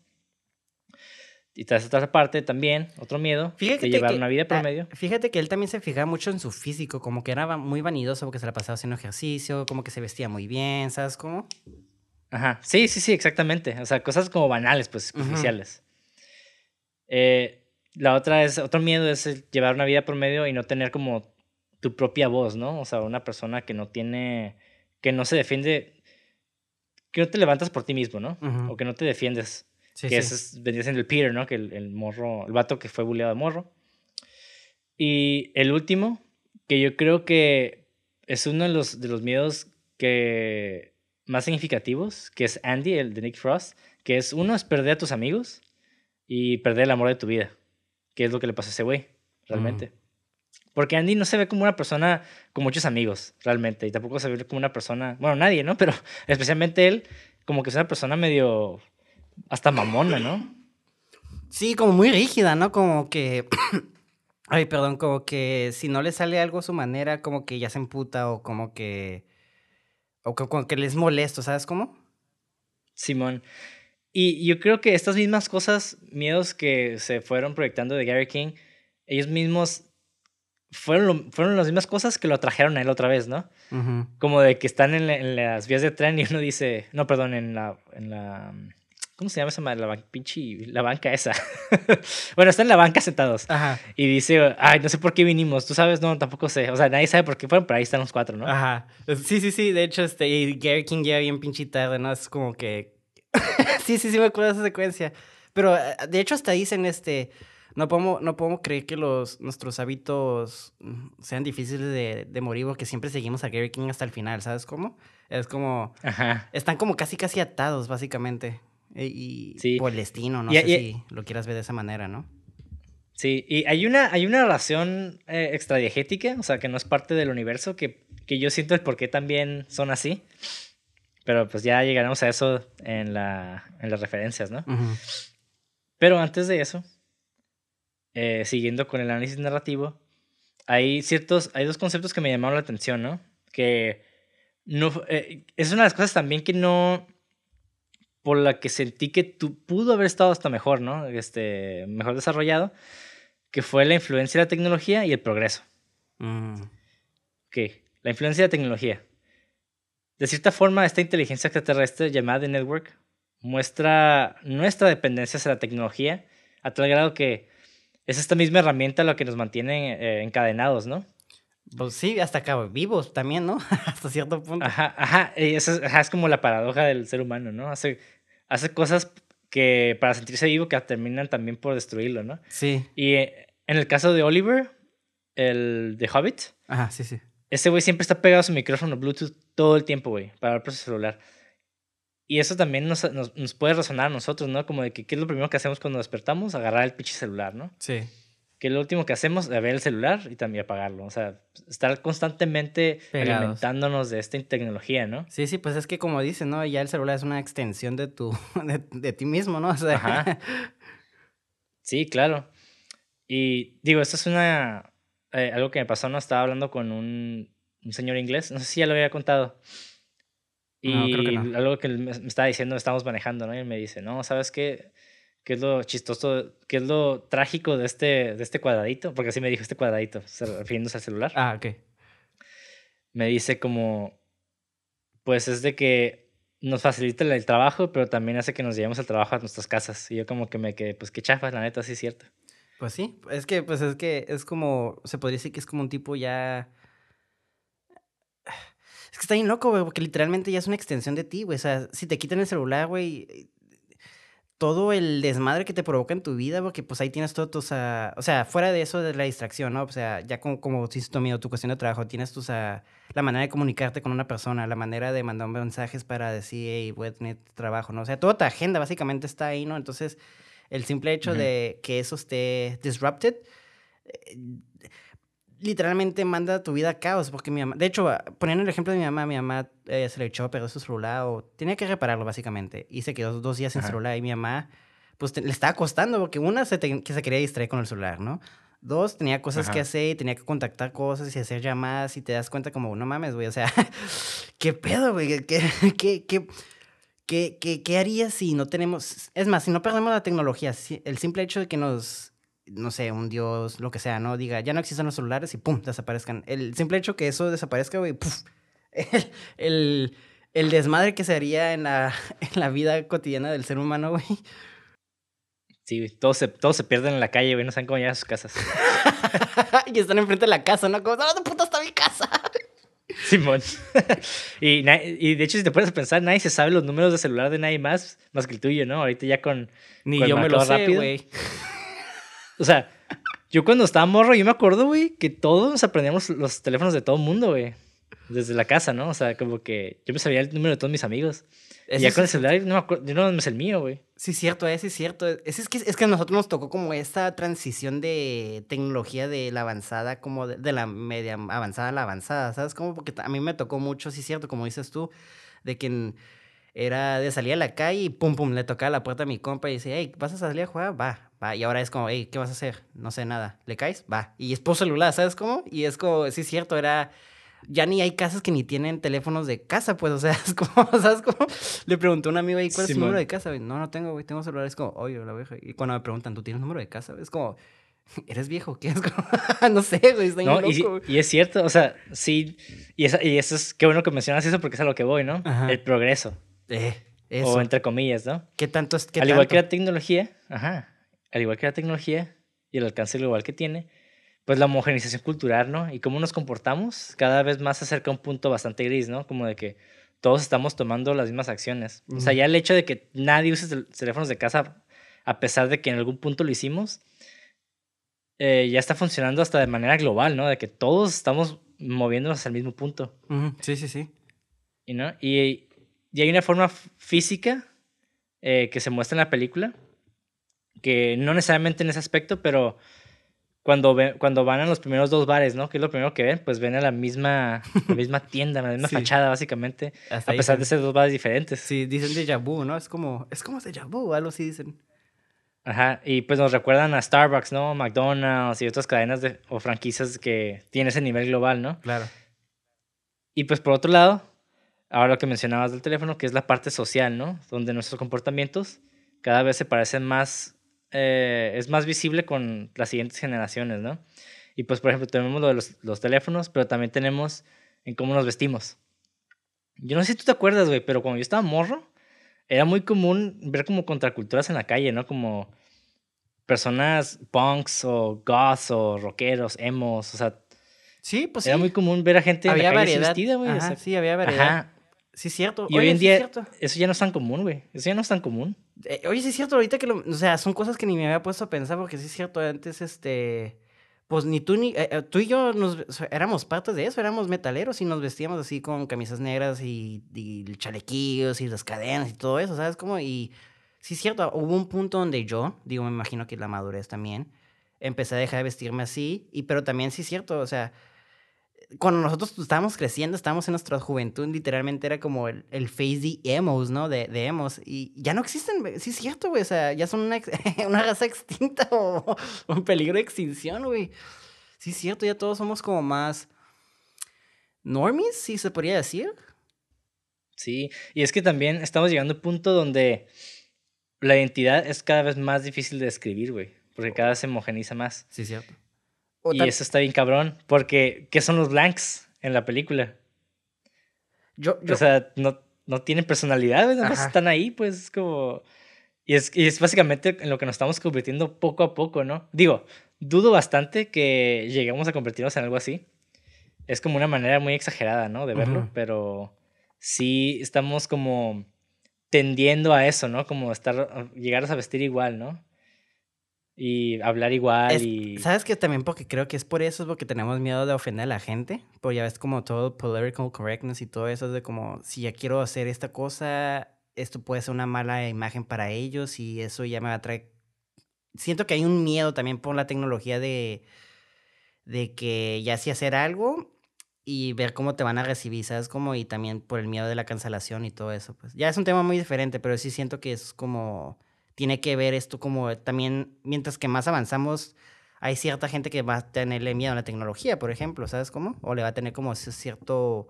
Y tras otra parte también, otro miedo, Fíjate de llevar que- una vida promedio. Fíjate que él también se fijaba mucho en su físico, como que era muy vanidoso porque se la pasaba haciendo ejercicio, como que se vestía muy bien, ¿sabes cómo? Ajá, sí, sí, sí, exactamente. O sea, cosas como banales, pues, superficiales. Eh, la otra es, otro miedo es llevar una vida promedio y no tener como tu propia voz, ¿no? O sea, una persona que no tiene, que no se defiende, que no te levantas por ti mismo, ¿no? O que no te defiendes. Sí, que sí. ese es, vendría siendo el Peter, ¿no? Que el, el morro, el vato que fue bulleado de morro. Y el último, que yo creo que es uno de los, de los miedos que más significativos, que es Andy, el de Nick Frost, que es uno es perder a tus amigos y perder el amor de tu vida, que es lo que le pasó a ese güey, realmente. Porque Andy no se ve como una persona con muchos amigos, realmente, y tampoco se ve como una persona, bueno, nadie, ¿no? Pero especialmente él, como que es una persona medio, hasta mamona, ¿no? Sí, como muy rígida, ¿no? Como que Ay, perdón, como que si no le sale algo a su manera, como que ya se emputa o como que... O como que les molesto, ¿sabes cómo? Simón. Y yo creo que estas mismas cosas, miedos que se fueron proyectando de Gary King, ellos mismos fueron, fueron las mismas cosas que lo atrajeron a él otra vez, ¿no? Como de que están en, las vías de tren y uno dice, no, perdón, en la, en la ¿cómo se llama esa La pinche, la banca esa. bueno, están en la banca sentados. Ajá. Y dice, ay, no sé por qué vinimos. ¿Tú sabes? No, tampoco sé. O sea, nadie sabe por qué fueron, pero ahí están los cuatro, ¿no? Ajá. Sí, sí, sí. De hecho, este, Gary King ya bien pinche tarde, ¿no? Es como que... sí, sí, sí me acuerdo de esa secuencia. Pero, eh, de hecho, hasta dicen, este... No podemos, no podemos creer que los, nuestros hábitos sean difíciles de, de morir porque siempre seguimos a Gary King hasta el final, ¿sabes cómo? Es como... Ajá. Están como casi, casi atados, básicamente. Eh, y sí. el destino, no sé si lo quieras ver de esa manera, ¿no? Sí, y hay una, hay una relación eh, extradiegética, o sea, que no es parte del universo, que, que yo siento el por qué también son así. Pero pues ya llegaremos a eso en, la, en las referencias, ¿no? Pero antes de eso, eh, siguiendo con el análisis narrativo, hay ciertos, hay dos conceptos que me llamaron la atención, ¿no? Que no, eh, es una de las cosas también que no, por la que sentí que tú pudo haber estado hasta mejor, ¿no? Este, mejor desarrollado, que fue la influencia de la tecnología y el progreso. Mm. Ok, la influencia de la tecnología. De cierta forma, esta inteligencia extraterrestre llamada The Network muestra nuestra dependencia hacia la tecnología a tal grado que es esta misma herramienta la que nos mantiene eh, encadenados, ¿no? Pues sí, hasta acá vivos también, ¿no? hasta cierto punto. Ajá, ajá, es, es, como la paradoja del ser humano, ¿no? Hace, hace cosas que para sentirse vivo que terminan también por destruirlo, ¿no? Sí. Y eh, en el caso de Oliver, el de Hobbit. Ajá, sí, sí. Ese güey siempre está pegado a su micrófono Bluetooth todo el tiempo, güey, para hablar por su celular. Y eso también nos, nos, nos, puede resonar a nosotros, ¿no? Como de que, ¿qué es lo primero que hacemos cuando despertamos? Agarrar el pinche celular, ¿no? Sí. Que lo último que hacemos es ver el celular y también apagarlo. O sea, estar constantemente alimentándonos de esta tecnología, ¿no? Sí, sí, pues es que como dicen, ¿no? Ya el celular es una extensión de, tu, de, de ti mismo, ¿no? O sea... Ajá. Sí, claro. Y digo, esto es una... Eh, algo que me pasó, ¿no? Estaba hablando con un, un señor inglés. No sé si ya lo había contado y algo que me estaba diciendo, estamos manejando, ¿no? Y él me dice, no, ¿sabes qué? ¿Qué es lo chistoso, qué es lo trágico de este, de este cuadradito? Porque así me dijo este cuadradito, refiriéndose al celular. Ah, ok. Me dice como, pues es de que nos facilita el trabajo, pero también hace que nos llevemos el trabajo a nuestras casas. Y yo como que me quedé, pues qué chafa, la neta, sí es cierto. Pues sí, es que, pues es que es como, se podría decir que es como un tipo ya es que está bien loco, güey, porque literalmente ya es una extensión de ti, güey. O sea, si te quitan el celular, güey, todo el desmadre que te provoca en tu vida, porque pues ahí tienes todos tus, uh, o sea, fuera de eso de la distracción, ¿no? O sea, ya como, como si tu tu cuestión de trabajo, tienes tus, uh, la manera de comunicarte con una persona, la manera de mandar mensajes para decir, hey, voy a tener trabajo, ¿no? O sea, toda tu agenda básicamente está ahí, ¿no? Entonces, el simple hecho de que eso esté disrupted, eh, literalmente manda tu vida a caos, porque mi mamá, de hecho, poniendo el ejemplo de mi mamá, mi mamá eh, se le echó a perder su celular o tenía que repararlo básicamente y se quedó dos días sin celular y mi mamá, pues le estaba costando porque una se que se quería distraer con el celular, ¿no? Dos, tenía cosas que hacer, tenía que contactar cosas y hacer llamadas y te das cuenta como, no mames, güey, o sea, ¿qué pedo, güey? ¿Qué, qué, qué, qué, qué, qué harías si no tenemos, es más, si no perdemos la tecnología, el simple hecho de que nos no sé, un dios, lo que sea, ¿no? Diga, ya no existen los celulares y pum, desaparezcan. El simple hecho que eso desaparezca, güey, puf, el, el, desmadre que se haría en la, en la vida cotidiana del ser humano, güey. Sí, todos se, todos se pierden en la calle, güey, no saben cómo llegar a sus casas. y están enfrente de la casa, ¿no? Como, ¿dónde puta está mi casa? Simón. y, y, de hecho, si te puedes pensar, nadie se sabe los números de celular de nadie más, más que el tuyo, ¿no? Ahorita ya con. Ni yo me lo sé, güey. O sea, yo cuando estaba morro, yo me acuerdo, güey, que todos aprendíamos los teléfonos de todo el mundo, güey. Desde la casa, ¿no? O sea, como que yo me sabía el número de todos mis amigos. y ya con el celular, no me acuerdo, yo no me sé el mío, güey. Sí, cierto, es, es cierto. Es, es, que, es que a nosotros nos tocó como esta transición de tecnología de la avanzada, como de, la media avanzada a la avanzada, ¿sabes? Como porque a mí me tocó mucho, sí, cierto, como dices tú, de que era de salir a la calle y pum, pum, le tocaba la puerta a mi compa y decía, hey, ¿vas a salir a jugar? Va va. Y ahora es como, hey, ¿qué vas a hacer? No sé nada. ¿Le caes? Va. Y es por celular, ¿sabes cómo? Y es como, sí es cierto, era... Ya ni hay casas que ni tienen teléfonos de casa, pues, o sea, es como, ¿sabes cómo? Le pregunté a un amigo ahí, ¿cuál es tu número de casa? No, no tengo, güey, tengo celular. Es como, oye, la vieja. Y cuando me preguntan, ¿tú tienes número de casa? Es como, ¿eres viejo? ¿Qué es? Como, no sé, güey, estoy No, loco. y, y es cierto, o sea, sí, y, esa- y eso es, qué bueno que mencionas eso porque es a lo que voy, ¿no? Ajá. El progreso, Eh, eso. o entre comillas, ¿no? ¿Qué tanto es? ¿Qué al igual tanto? que la tecnología, ajá, al igual que la tecnología y el alcance global que tiene, pues la homogenización cultural, ¿no? Y cómo nos comportamos cada vez más se acerca a un punto bastante gris, ¿no? Como de que todos estamos tomando las mismas acciones. O sea, ya el hecho de que nadie use tel- teléfonos de casa, a pesar de que en algún punto lo hicimos, eh, ya está funcionando hasta de manera global, ¿no? De que todos estamos moviéndonos al mismo punto. Sí, sí, sí. ¿y no? Y, y hay una forma física eh, que se muestra en la película, que no necesariamente en ese aspecto, pero cuando, ve- cuando van a los primeros dos bares, ¿no? Que es lo primero que ven, pues ven a la misma, la misma tienda, la misma Sí. fachada, básicamente, Hasta a pesar de ser dos bares diferentes. Sí, dicen déjà vu, ¿no? Es como, es como déjà vu, algo así dicen. Ajá, y pues nos recuerdan a Starbucks, ¿no? McDonald's y otras cadenas de, o franquicias que tienen ese nivel global, ¿no? Claro. Y pues por otro lado, ahora lo que mencionabas del teléfono, que es la parte social, ¿no? Donde nuestros comportamientos cada vez se parecen más, eh, es más visible con las siguientes generaciones, ¿no? Y pues por ejemplo tenemos lo de los, los teléfonos, pero también tenemos en cómo nos vestimos. Yo no sé si tú te acuerdas, güey, pero cuando yo estaba morro, era muy común ver como contraculturas en la calle, ¿no? Como personas punks o goths o rockeros, emos, o sea, Sí, pues sí. era muy común ver a gente había en la calle vestida, güey. o sea, sí, había variedad. Ajá. Sí, cierto. Y hoy Oye, en sí, día eso ya no es tan común, güey. Eso ya no es tan común. Eh, oye, sí es cierto, ahorita que lo... O sea, son cosas que ni me había puesto a pensar porque sí es cierto, antes, este... Pues ni tú ni... eh, eh, tú y yo nos, éramos parte de eso, éramos metaleros y nos vestíamos así con camisas negras y, y chalequillos y las cadenas y todo eso, ¿sabes? Como y... Sí es cierto, hubo un punto donde yo, digo, me imagino que la madurez también, empecé a dejar de vestirme así, y pero también sí es cierto, o sea... Cuando nosotros estábamos creciendo, estábamos en nuestra juventud, literalmente era como el, el face de emos, ¿no? De, de emos. Y ya no existen. Sí, es cierto, güey. O sea, ya son una, una raza extinta o, o en peligro de extinción, güey. Sí, es cierto, ya todos somos como más. normies, sí se podría decir. Sí. Y es que también estamos llegando a un punto donde la identidad es cada vez más difícil de describir, güey. Porque cada vez se homogeniza más. Sí, es cierto. O Y eso está bien cabrón. Porque, ¿qué son los blanks en la película? yo, yo- O sea, no, no tienen personalidad. Nada más están ahí, pues es como. Y es, y es básicamente en lo que nos estamos convirtiendo poco a poco, ¿no? Digo, dudo bastante que lleguemos a convertirnos en algo así. Es como una manera muy exagerada, ¿no? De verlo, pero sí estamos como tendiendo a eso, ¿no? Como estar, llegar a vestir igual, ¿no? Y hablar igual Es- y... ¿Sabes que también porque creo que es por eso, es porque tenemos miedo de ofender a la gente? Pues ya ves como todo political correctness y todo eso, es de como, si ya quiero hacer esta cosa, esto puede ser una mala imagen para ellos y eso ya me va a traer... Siento que hay un miedo también por la tecnología de, de que ya sé hacer algo y ver cómo te van a recibir, ¿sabes? Como, y también por el miedo de la cancelación y todo eso, pues. Ya es un tema muy diferente, pero sí siento que es como tiene que ver esto como también, mientras que más avanzamos, hay cierta gente que va a tenerle miedo a la tecnología, por ejemplo, ¿sabes cómo? O le va a tener como cierto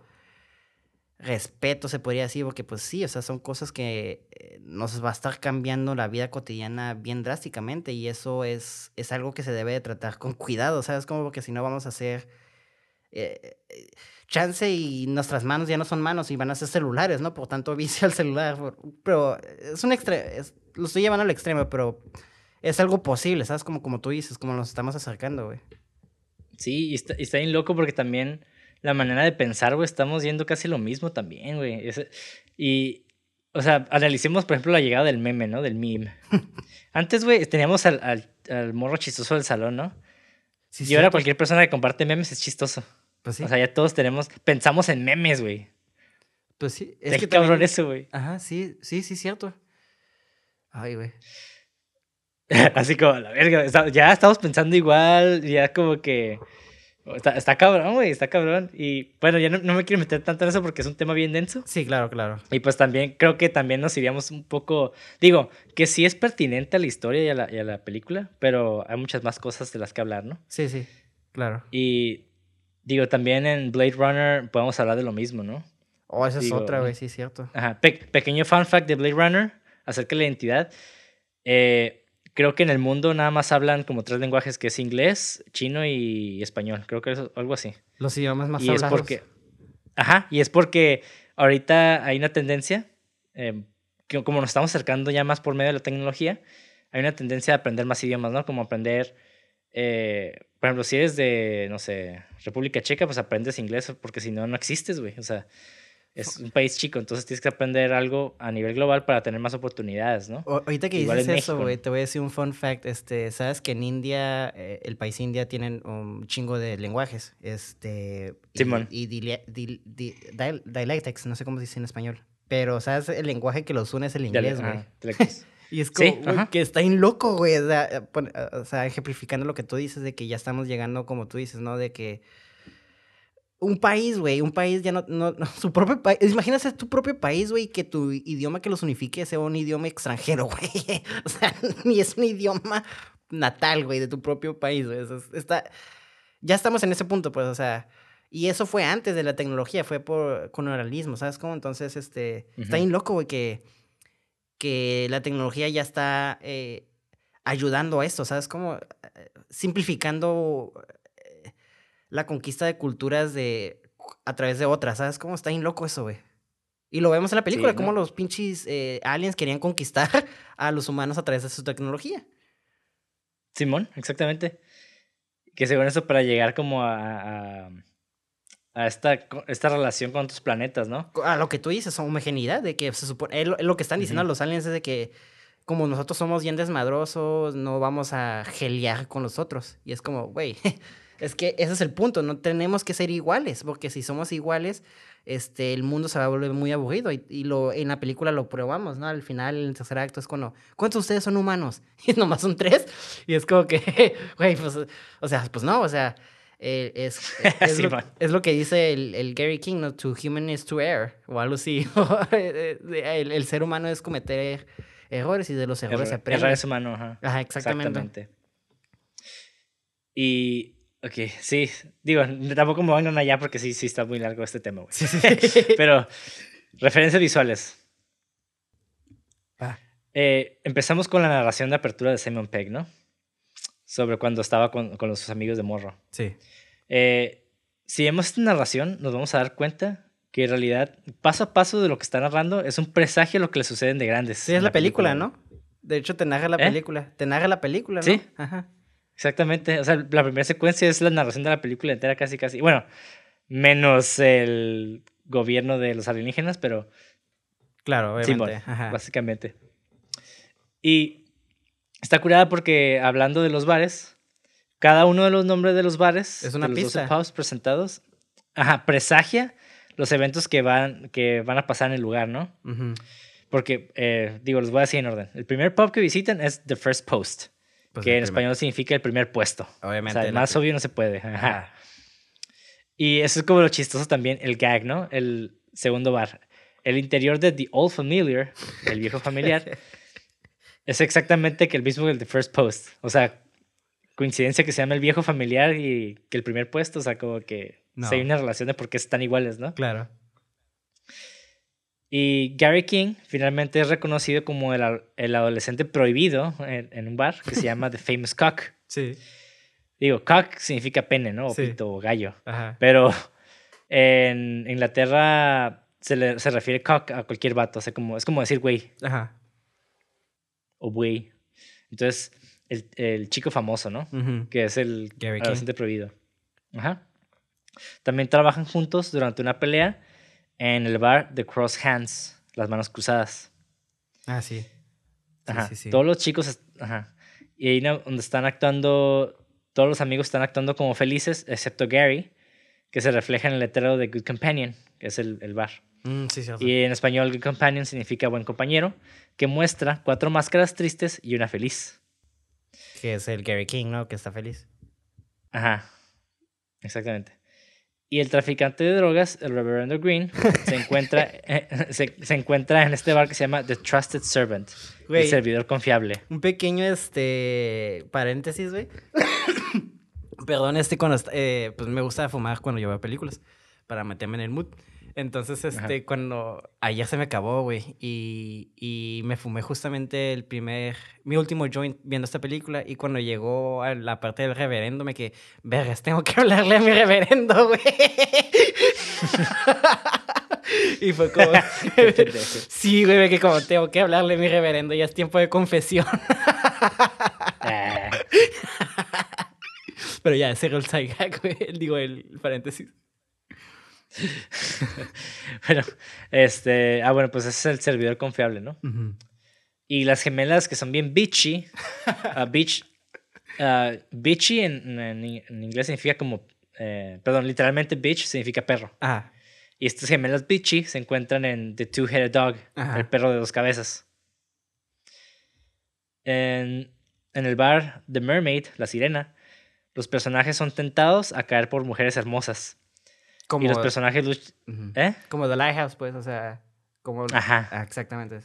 respeto, se podría decir, porque pues sí, o sea, son cosas que eh, nos va a estar cambiando la vida cotidiana bien drásticamente y eso es, es algo que se debe de tratar con cuidado, ¿sabes? Como porque si no vamos a hacer... eh, eh, chance y nuestras manos ya no son manos y van a ser celulares, ¿no? Por tanto, vicio al celular. Pero es un extremo, lo estoy llevando al extremo, pero es algo posible, ¿sabes? Como, como tú dices, como nos estamos acercando, güey. Sí, y está, y está bien loco porque también la manera de pensar, güey, estamos yendo casi lo mismo también, güey. Es- y, o sea, analicemos, por ejemplo, la llegada del meme, ¿no? Del meme. Antes, güey, teníamos al, al, al morro chistoso del salón, ¿no? Sí, y ahora cualquier persona que comparte memes es chistoso. Pues sí, O sea, ya todos tenemos, pensamos en memes, güey. pues sí. Es que cabrón también- eso, güey. Ajá, sí, sí, sí, cierto. Ay, güey. Así como, la verga, ya estamos pensando igual, ya como que Está, está cabrón, güey, está cabrón. Y bueno, ya no, no me quiero meter tanto en eso porque es un tema bien denso. Sí, claro, claro. Y pues también creo que también nos iríamos un poco, digo, que sí es pertinente a la historia y a la, y a la película, pero hay muchas más cosas de las que hablar, ¿no? Sí, sí, claro. Y digo, también en Blade Runner podemos hablar de lo mismo, ¿no? Oh, esa es otra, güey, sí, es cierto. Ajá, pe- pequeño fun fact de Blade Runner acerca de la identidad. Eh, creo que en el mundo nada más hablan como tres lenguajes, que es inglés, chino y español. Creo que es algo así. Los idiomas más y es hablados. porque... Ajá, y es porque ahorita hay una tendencia, eh, que como nos estamos acercando ya más por medio de la tecnología, hay una tendencia a aprender más idiomas, ¿no? Como aprender, eh, por ejemplo, si eres de, no sé, República Checa, pues aprendes inglés porque si no, no existes, güey. O sea, es un país chico, entonces tienes que aprender algo a nivel global para tener más oportunidades, ¿no? O- ahorita que Igual dices eso, güey, te voy a decir un fun fact. Este, sabes que en India, eh, el país India, tienen un chingo de lenguajes. Este. y- Simón. Y, dilia- dil- di- dial- dialectics, no sé cómo se dice en español. Pero, ¿sabes? El lenguaje que los une es el inglés, güey. Y es Sí, como, güey, ajá. que está bien loco, güey. O sea, eh, eh, o sea, ejemplificando lo que tú dices de que ya estamos llegando, como tú dices, ¿no? De que un país, güey, un país ya no, no, no, su propio país, imagínate tu propio país, güey, que tu idioma que los unifique sea un idioma extranjero, güey. O sea, ni es un idioma natal, güey, de tu propio país, güey. Está, ya estamos en ese punto, pues, o sea, y eso fue antes de la tecnología, fue por colonialismo, ¿sabes cómo? Entonces, este, está Ujú. bien loco, güey, que que la tecnología ya está eh, ayudando a esto, ¿sabes? Como eh, simplificando eh, la conquista de culturas de a través de otras, ¿sabes? Cómo está bien loco eso, güey. Y lo vemos en la película, Sí, ¿no? los pinches eh, aliens querían conquistar a los humanos a través de su tecnología. Simón, exactamente. Que según eso para llegar como a, a, a esta, esta relación con otros planetas, ¿no? A lo que tú dices, homogeneidad, de que se supone, es lo, es lo que están diciendo Ujú. los aliens es de que como nosotros somos bien desmadrosos, no vamos a gelear con los otros. Y es como, güey, es que ese es el punto, no tenemos que ser iguales, porque si somos iguales, este, el mundo se va a volver muy aburrido. Y, y lo, en la película lo probamos, ¿no? Al final, en el tercer acto, es cuando, ¿cuántos de ustedes son humanos? Y nomás son tres. Y es como que, güey, pues, o sea, pues no, o sea, eh, es, es, Sí, lo, man. es lo que dice el, el Gary King, ¿no? To human is to err, o algo así. el, el ser humano es cometer errores y de los errores se aprende. Errores humanos, ajá. Ajá, exactamente. Exactamente. Y, ok, sí, digo, tampoco me van allá porque sí, sí está muy largo este tema, güey. Sí, sí, sí. Pero, referencias visuales. Va. Eh, empezamos con la narración de apertura de Simon Pegg, ¿no? Sobre cuando estaba con, con los amigos de Morro. Sí. Eh, si vemos esta narración, nos vamos a dar cuenta que en realidad, paso a paso de lo que está narrando, es un presagio de lo que le suceden de grandes. Sí, es la película. ¿no? De hecho, te narra la ¿Eh? película. Te narra la película, ¿no? Sí. Ajá. Exactamente. O sea, la primera secuencia es la narración de la película entera, casi, casi. Bueno, menos el gobierno de los alienígenas, pero Claro, obviamente. Ajá. básicamente. Y está curada porque hablando de los bares, cada uno de los nombres de los bares, Es una de los 12 pista. pubs presentados, ajá, presagia los eventos que van, que van a pasar en el lugar, ¿no? Ujú. Porque, eh, digo, los voy a decir en orden. El primer pub que visitan es The First Post, Pues que en primer- español significa el primer puesto. Obviamente. o sea, más obvio no se puede. Ajá. Y eso es como lo chistoso también, el gag, ¿no? El segundo bar. El interior de The Old Familiar, el viejo familiar, es exactamente que el mismo que el The First Post. O sea, coincidencia que se llama el viejo familiar y que el primer puesto, o sea, como que No. hay una relación de por qué están iguales, ¿no? Claro. Y Gary King finalmente es reconocido como el, el adolescente prohibido en, en un bar que se llama The Famous Cock. Sí. Digo, cock significa pene, ¿no? O Sí. pito o gallo. Ajá. Pero en Inglaterra se, le, se refiere cock a cualquier vato. O sea, como, es como decir güey Ajá. O güey. Entonces, el, el chico famoso, ¿no? Que es el Gary King. adolescente prohibido. Ajá. También trabajan juntos durante una pelea en el bar The Cross Hands, las manos cruzadas. Ah, sí. Sí, Ajá. sí, sí. Todos los chicos, ajá. Y ahí donde están actuando, todos los amigos están actuando como felices, excepto Gary, que se refleja en el letrero de Good Companion, que es el, el bar. Mm, sí, cierto. Y en español, Good Companion significa buen compañero, que muestra cuatro máscaras tristes y una feliz. Que es el Gary King, ¿no? Que está feliz. Ajá. Exactamente. Y el traficante de drogas, el Reverendo Green, se encuentra, eh, se, se encuentra en este bar que se llama The Trusted Servant, el servidor confiable. Un pequeño, este, paréntesis, güey. Perdón, este, cuando, eh, pues me gusta fumar cuando yo veo películas, para meterme en el mood. Entonces, este, cuando, ayer se me acabó, güey, y, y me fumé justamente el primer, mi último joint viendo esta película, y cuando llegó a la parte del reverendo, me quedé, vergas, tengo que hablarle a mi reverendo, güey. y fue como, sí, güey, me quedé como, tengo que hablarle a mi reverendo, ya es tiempo de confesión. Ah, Pero ya, cerró el gag, güey. Digo, el paréntesis. bueno, este, ah, bueno, pues ese es el servidor confiable, ¿no? Y las gemelas que son bien bitchy, ah, bitch, ah, bitchy en, en- en inglés significa como, eh, perdón, literalmente bitch significa perro. Ah, Y estas gemelas bitchy se encuentran en The Two-Headed Dog, Ajá. el perro de dos cabezas. En, en el bar The Mermaid, la sirena, los personajes son tentados a caer por mujeres hermosas. Como, Y los personajes... luch-. ¿Eh? como The Lighthouse, pues, o sea, como... Ajá. Ah, exactamente.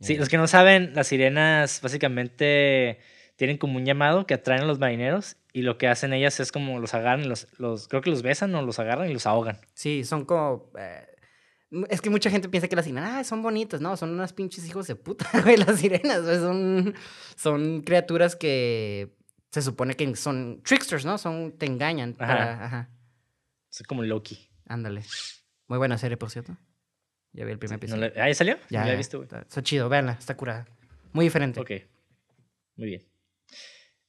Sí, los que no saben, las sirenas básicamente tienen como un llamado que atraen a los marineros y lo que hacen ellas es como los agarran, los, los creo que los besan o los agarran y los ahogan. Sí, son como... eh, es que mucha gente piensa que las sirenas, ah, son bonitas, no, son unas pinches hijos de puta, güey, las sirenas, güey, son, son criaturas que se supone que son tricksters, ¿no? Son, te engañan. Ajá. para- ajá. Es como Loki. Ándale. Muy buena serie, por cierto. Ya vi el primer episodio. ¿Ah, ¿ya salió? Ya, no la he visto, güey. Está, está chido, véanla, está curada. Muy diferente. Ok. Muy bien.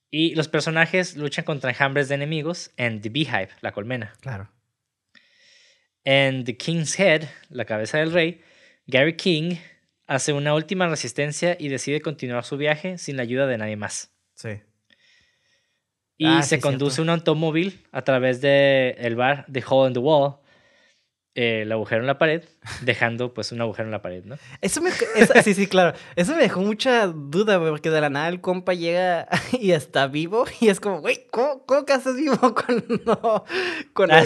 Y los personajes luchan contra enjambres de enemigos en The Beehive, la colmena. Claro. En The King's Head, la cabeza del rey, Gary King hace una última resistencia y decide continuar su viaje sin la ayuda de nadie más. Sí. Y Ah, se sí, conduce cierto. un automóvil a través del el bar The Hole in the Wall, eh, el agujero en la pared, dejando pues un agujero en la pared, ¿no? Eso me... eso- sí, sí, claro. Eso me dejó mucha duda, porque de la nada el compa llega y está vivo y es como, güey, ¿cómo, cómo que estás vivo cuando... cuando Ah,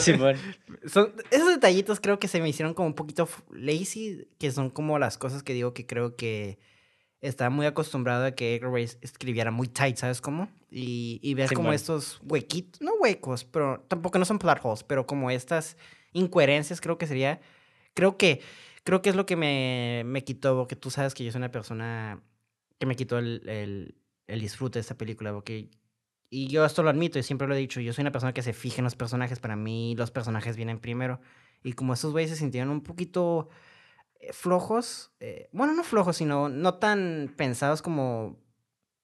son, esos detallitos creo que se me hicieron como un poquito lazy, que son como las cosas que digo que creo que estaba muy acostumbrado a que Edgar Wright escribiera muy tight, ¿sabes cómo? Y, y ver como estos huequitos, no huecos, pero tampoco no son plot holes, pero como estas incoherencias creo que sería, creo que, creo que es lo que me, me quitó, porque tú sabes que yo soy una persona que me quitó el, el, el disfrute de esta película, porque y yo esto lo admito y siempre lo he dicho, yo soy una persona que se fija en los personajes, para mí los personajes vienen primero. Y como estos güeyes se sintieron un poquito flojos, eh, bueno, no flojos, sino no tan pensados como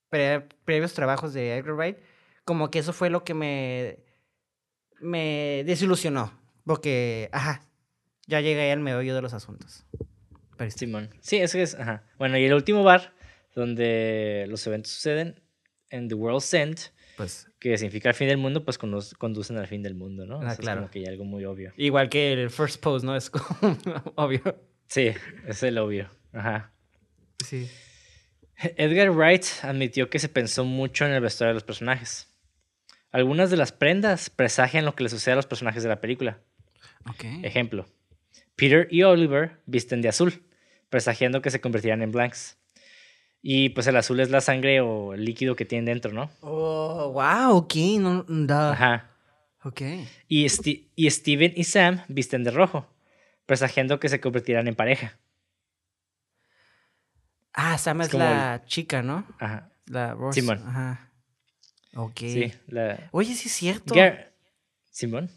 pre- previos trabajos de Edgar Wright, como que eso fue lo que me, me desilusionó, porque, ajá, ya llegué al meollo de los asuntos. Pero Simón. Sí, eso es. Ajá. Bueno, y el último bar donde los eventos suceden en The World's End, pues que significa el fin del mundo, pues condu- conducen al fin del mundo, ¿no? Ah, Eso claro. Es como que ya algo muy obvio. igual que el first pose, ¿no? Es como obvio. Sí, es el obvio. Ajá. Sí. Edgar Wright admitió que se pensó mucho en el vestuario de los personajes. Algunas de las prendas presagian lo que le sucede a los personajes de la película. Ok. Ejemplo, Peter y Oliver visten de azul, presagiando que se convertirán en blanks. Y pues el azul es la sangre o el líquido que tienen dentro, ¿no? Oh, wow, ok. No. Ajá. Ok. Y, Sti- y Steven y Sam visten de rojo, presagiando que se convertirán en pareja. Ah, Sam Es es, como el- la chica, ¿no? Ajá. La Rose. Simón. Ajá. Ok. Sí, la... Oye, sí es cierto. Gar- Simón.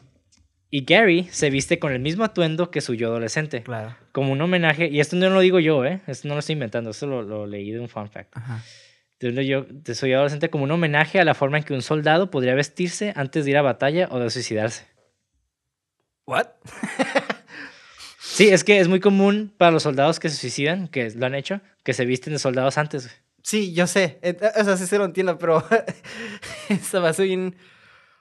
Y Gary se viste con el mismo atuendo que su yo adolescente. Claro. Como un homenaje, y esto no lo digo yo, ¿eh? Esto no lo estoy inventando, esto lo, lo leí de un fun fact. Ajá. Yo, de su yo adolescente como un homenaje a la forma en que un soldado podría vestirse antes de ir a batalla o de suicidarse. ¿What? Sí, es que es muy común para los soldados que se suicidan, que lo han hecho, que se visten de soldados antes. güey. Sí, yo sé. Eh, O sea, sí se lo entiendo, pero se me hace bien.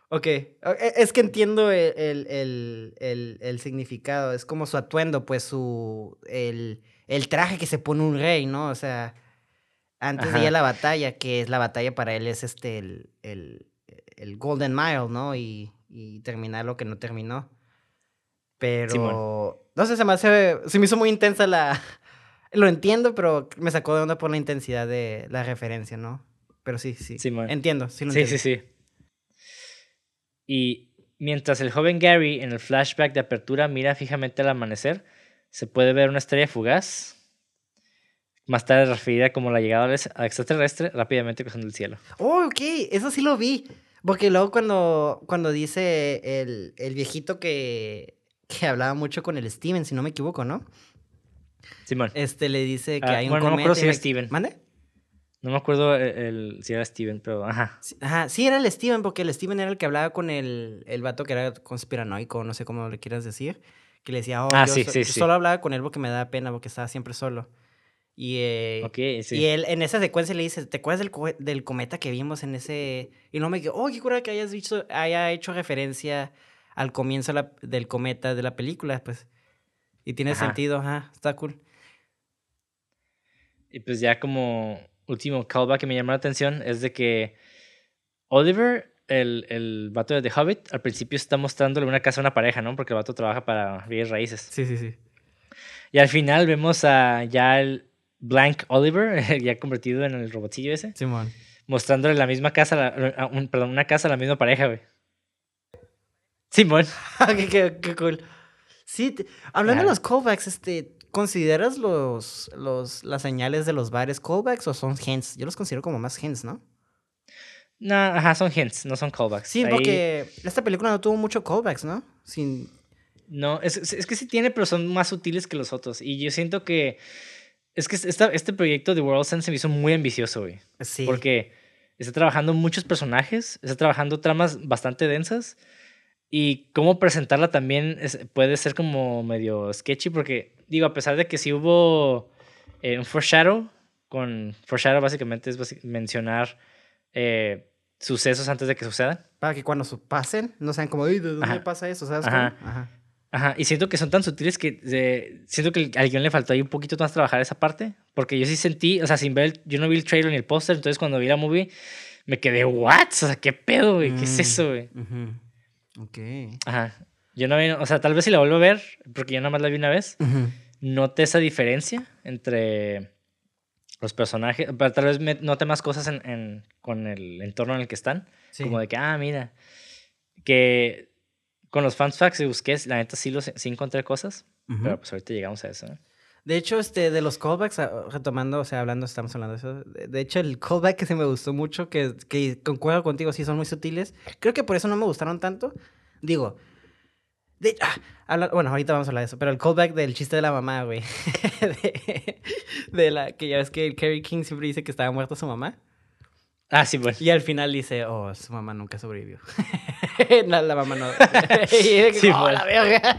Ok. E- Es que entiendo el, el, el, el- significado. Es como su atuendo, pues su. El, el traje que se pone un rey, ¿no? O sea, antes de ir a la batalla, que es la batalla para él, es este, el, el, el Golden Mile, ¿no? Y, y terminar lo que no terminó. Pero, no sé, se me hace, se me hizo muy intensa la, lo entiendo, pero me sacó de onda por la intensidad de la referencia, ¿no? Pero sí, sí. entiendo, sí lo sí, Sí, sí, Y mientras el joven Gary en el flashback de apertura mira fijamente al amanecer, se puede ver una estrella fugaz, más tarde referida como la llegada extraterrestre rápidamente cruzando el cielo. Oh, ok, eso sí lo vi. Porque luego cuando, cuando dice el, el viejito que, que hablaba mucho con el Steven, si no me equivoco, ¿no? Simón. Este le dice que ah, hay un bueno, No me acuerdo si era Steven. ¿Mande? No me acuerdo el, si era Steven, pero ajá. Sí, ajá, sí era el Steven, porque el Steven era el que hablaba con el, el vato que era conspiranoico, no sé cómo le quieras decir. Que le decía, oh, ah, yo, sí, sí, solo hablaba con él porque me da pena, porque estaba siempre solo. Y, eh, sí. y él en esa secuencia le dice, ¿te acuerdas del, del cometa que vimos en ese...? Y no me dijo, oh, qué cura que hayas dicho, haya hecho referencia al comienzo del cometa de la película, pues. Y tiene sentido, ajá, está cool. Y pues ya como último callback que me llamó la atención es de que Oliver, el, el vato de The Hobbit, al principio está mostrándole una casa a una pareja, ¿no? Porque el vato trabaja para bienes raíces. Sí, sí, sí. Y al final vemos a ya el Blank Oliver, ya convertido en el robotillo ese. Simón. Mostrándole la misma casa, perdón, una casa a la misma pareja, güey. Simón. qué, qué, cool. Sí, hablando de los callbacks, este, ¿Consideras los, los, las señales de los bares callbacks o son hints? Yo los considero como más hints, ¿no? No, ajá, son hints, no son callbacks. Sí, porque esta película no tuvo mucho callbacks, ¿no? Sin... No, es, es, que sí tiene, pero son más sutiles que los otros. Y yo siento que. Es que esta, este proyecto de World Sense se me hizo muy ambicioso, güey. Sí. Porque está trabajando muchos personajes, está trabajando tramas bastante densas. Y cómo presentarla también puede ser como medio sketchy, porque digo, a pesar de que sí hubo eh, un foreshadow, con foreshadow básicamente es mencionar eh, sucesos antes de que sucedan. Para que cuando pasen, no sean como, ¿de dónde pasa eso? ¿Sabes Ajá. Ajá. Ajá. Y siento que son tan sutiles que siento que al guion le faltó ahí un poquito más trabajar esa parte. Porque yo sí sentí, o sea, sin ver, yo no vi el trailer ni el póster, entonces cuando vi la movie me quedé, ¿what? O sea, ¿qué pedo, güey? ¿Qué es mm, eso, güey? Ok. Ajá. Yo no vi, o sea, tal vez si la vuelvo a ver, porque yo nada más la vi una vez, note esa diferencia entre los personajes, pero tal vez note más cosas en, con el entorno en el que están. Como de que, ah, mira, que con los fans facts y busqué, la neta sí, los, sí encontré cosas, pero pues ahorita llegamos a eso. De hecho, este, de los callbacks, ah, retomando, o sea, hablando, estamos hablando de eso. De hecho, el callback que se me gustó mucho, que, que concuerdo contigo, sí son muy sutiles. Creo que por eso no me gustaron tanto. Digo, de, ah, bueno, ahorita vamos a hablar de eso, pero el callback del chiste de la mamá, güey. de, la que ya ves que el Kerry King siempre dice que estaba muerta su mamá. Ah, sí, bueno. Y al final dice, oh, su mamá nunca sobrevivió. no, la mamá no. sí, oh, la verga.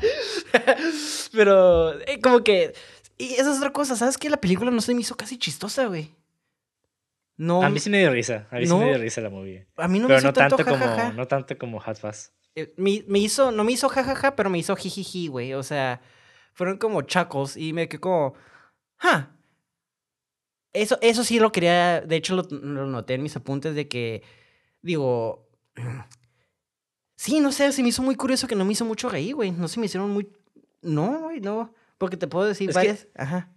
pero, eh, como que. Y esa es otra cosa, ¿sabes qué? La película no se me hizo casi chistosa, güey. No. A mí sí me dio risa. A mí sí me dio risa la movie. A mí no pero me hizo no tanto, como, No tanto como Hot Fuzz. Eh, me, me, hizo, no me hizo jajaja, pero me hizo jijiji, güey. O sea, fueron como chacos y me quedé como, ja. Eso, eso sí lo quería, de hecho lo, noté en mis apuntes de que, digo, sí, no sé, se me hizo muy curioso que no me hizo mucho reír, güey. No se me hicieron muy, no, güey, no. Porque te puedo decir varias, ajá.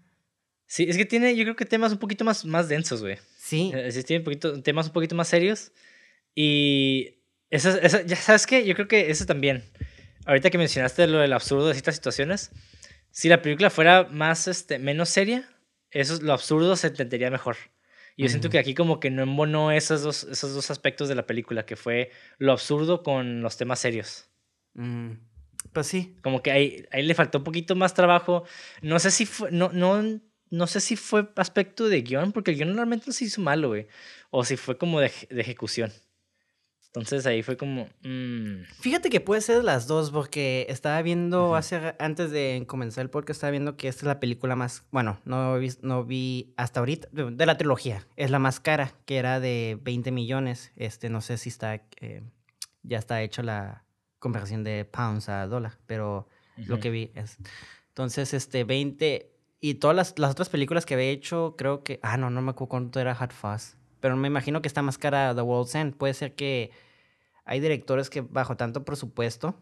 Sí, es que tiene, yo creo que temas un poquito más, más densos, güey. Sí. Eh, sí, tiene un poquito, temas un poquito más serios. Y eso, ya sabes qué, yo creo que eso también. Ahorita que mencionaste lo del absurdo de ciertas situaciones, si la película fuera más, este, menos seria, eso, lo absurdo se entendería mejor. Y yo siento que aquí como que no embonó esos dos, esos dos aspectos de la película, que fue lo absurdo con los temas serios. Mm, pues sí. Como que ahí, ahí le faltó un poquito más trabajo. No sé si fue, no, no, no sé si fue aspecto de guion, porque el guion normalmente no se hizo malo, güey. O si fue como de, de ejecución. Entonces ahí fue como... Mm. Fíjate que puede ser las dos, porque estaba viendo hace, antes de comenzar el podcast, estaba viendo que esta es la película más, bueno, no vi, no vi hasta ahorita, de la trilogía, es la más cara, que era de 20 millones. Este, no sé si está, eh, ya está hecho la conversión de pounds a dólar, pero lo que vi es... Entonces, este, 20... Y todas las, las, otras películas que había hecho, creo que... Ah, no, no me acuerdo cuánto era Hot Fuzz. Pero me imagino que está más cara The World's End. Puede ser que hay directores que bajo tanto presupuesto